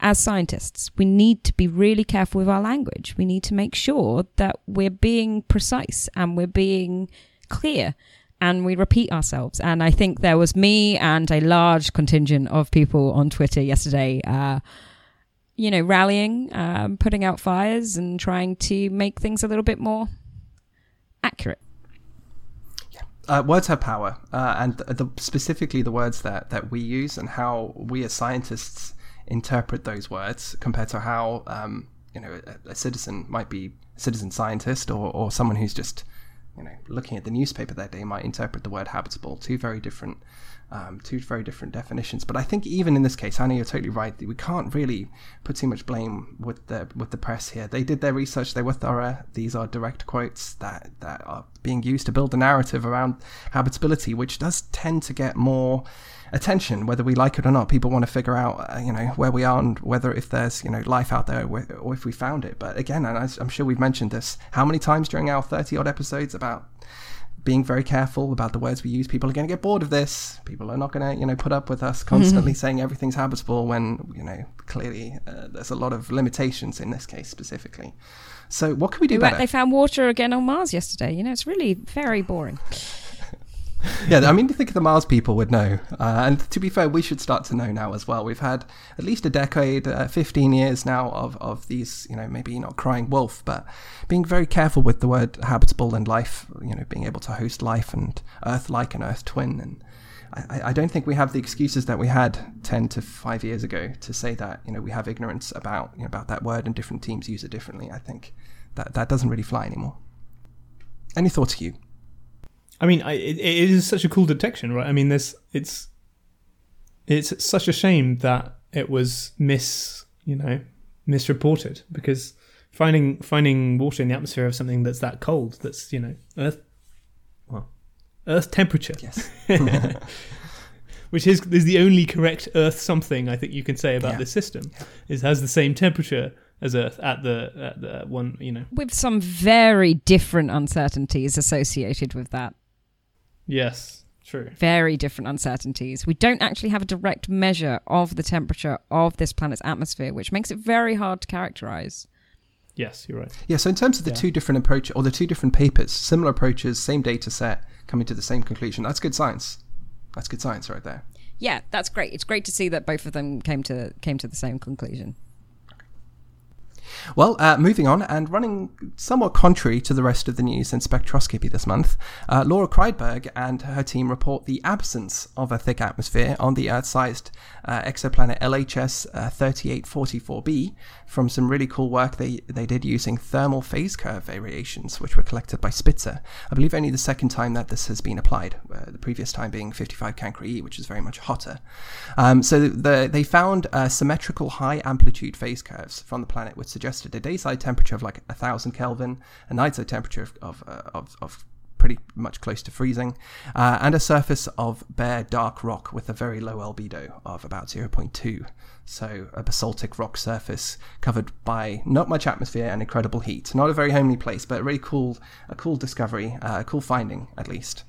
as scientists. We need to be really careful with our language. We need to make sure that we're being precise and we're being clear and we repeat ourselves. And I think there was me and a large contingent of people on Twitter yesterday. Uh, you know, rallying, um, putting out fires, and trying to make things a little bit more accurate. Uh, words have power, uh, and the, the, specifically the words that, that we use and how we as scientists interpret those words compared to how um, you know a, a, citizen might be a citizen scientist or, or someone who's just you know looking at the newspaper that day might interpret the word habitable. Two very different um, two very different definitions. But I think even in this case, i know you're totally right. We can't really put too much blame with the with the press here. They did their research. They were thorough. These are direct quotes that that are being used to build the narrative around habitability, which does tend to get more attention, whether we like it or not. People want to figure out, uh, you know, where we are and whether if there's, you know, life out there or if we found it. But again, and I'm sure we've mentioned this how many times during our 30 odd episodes about being very careful about the words we use. People are going to get bored of this. People are not going to, you know, put up with us constantly mm-hmm. saying everything's habitable when, you know, clearly uh, there's a lot of limitations in this case specifically. So what can we do they, better? They found water again on Mars yesterday. You know, it's really very boring yeah, I mean, you think the Mars people would know. Uh, and to be fair, we should start to know now as well. We've had at least a decade, uh, 15 years now of, of these, you know, maybe not crying wolf, but being very careful with the word habitable and life, you know, being able to host life and Earth like an Earth twin. And I, I don't think we have the excuses that we had 10 to 5 years ago to say that, you know, we have ignorance about, you know, about that word and different teams use it differently. I think that, that doesn't really fly anymore. Any thoughts, you? I mean, I, it, it is such a cool detection, right? I mean, there's it's it's such a shame that it was mis you know misreported because finding finding water in the atmosphere of something that's that cold that's you know earth well earth temperature. Yes. Which is is the only correct earth something i think you can say about yeah. this system. Is has the same temperature as Earth at the at the one you know. With some very different uncertainties associated with that Yes, true. Very different uncertainties. We don't actually have a direct measure of the temperature of this planet's atmosphere, which makes it very hard to characterize. Yes, you're right. Yeah, so in terms of the yeah. two different approaches, or the two different papers, similar approaches, same data set, coming to the same conclusion, that's good science. That's good science right there. Yeah, that's great. It's great to see that both of them came to came to the same conclusion. Well, uh, moving on and running somewhat contrary to the rest of the news in spectroscopy this month, uh, Laura Kreidberg and her team report the absence of a thick atmosphere on the Earth sized uh, exoplanet LHS 3844b from some really cool work they, they did using thermal phase curve variations, which were collected by Spitzer. I believe only the second time that this has been applied, uh, the previous time being 55 Cancri E, which is very much hotter. Um, so the, they found uh, symmetrical high amplitude phase curves from the planet, which suggested a dayside temperature of like 1000 Kelvin, a nightside temperature of, of, uh, of, of pretty much close to freezing, uh, and a surface of bare dark rock with a very low albedo of about 0.2. So a basaltic rock surface covered by not much atmosphere and incredible heat. Not a very homely place, but a really cool, a cool discovery, uh, a cool finding at least.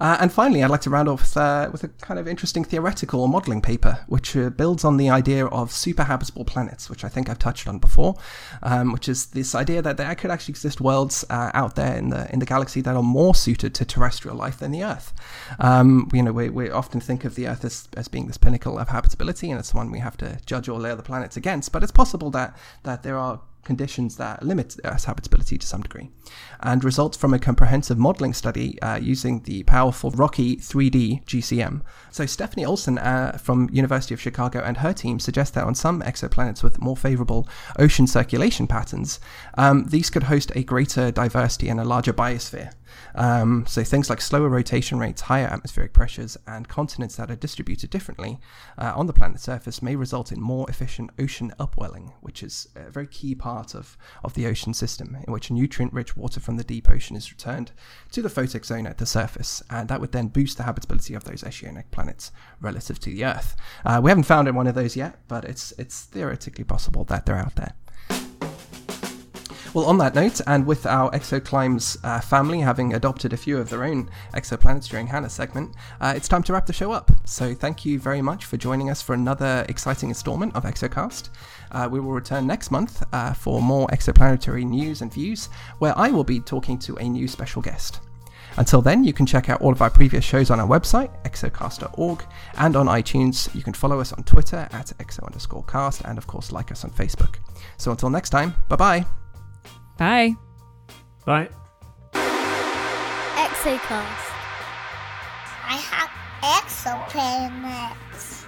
Uh, and finally, I'd like to round off with, uh, with, a kind of interesting theoretical modeling paper, which uh, builds on the idea of superhabitable planets, which I think I've touched on before, um, which is this idea that there could actually exist worlds uh, out there in the in the galaxy that are more suited to terrestrial life than the Earth. Um, you know, we, we often think of the Earth as, as being this pinnacle of habitability, and it's the one we have to judge all the other planets against. But it's possible that that there are conditions that limit Earth's habitability to some degree, and results from a comprehensive modeling study uh, using the powerful ROCKE-3D GCM. So Stephanie Olson uh, from University of Chicago and her team suggest that on some exoplanets with more favorable ocean circulation patterns, um, these could host a greater diversity and a larger biosphere. Um, so things like slower rotation rates, higher atmospheric pressures, and continents that are distributed differently uh, on the planet's surface may result in more efficient ocean upwelling, which is a very key part of, of the ocean system, in which nutrient-rich water from the deep ocean is returned to the photic zone at the surface, and that would then boost the habitability of those oceanic planets relative to the Earth. Uh, we haven't found one of those yet, but it's it's theoretically possible that they're out there. Well, on that note, and with our Exoclimes uh, family having adopted a few of their own exoplanets during Hannah's segment, uh, it's time to wrap the show up. So thank you very much for joining us for another exciting installment of Exocast. Uh, we will return next month uh, for more exoplanetary news and views, where I will be talking to a new special guest. Until then, you can check out all of our previous shows on our website, exocast.org, and on iTunes. You can follow us on Twitter at exo underscore cast, and of course, like us on Facebook. So until next time, bye bye. Bye. Bye. Exocast. I have exoplanets.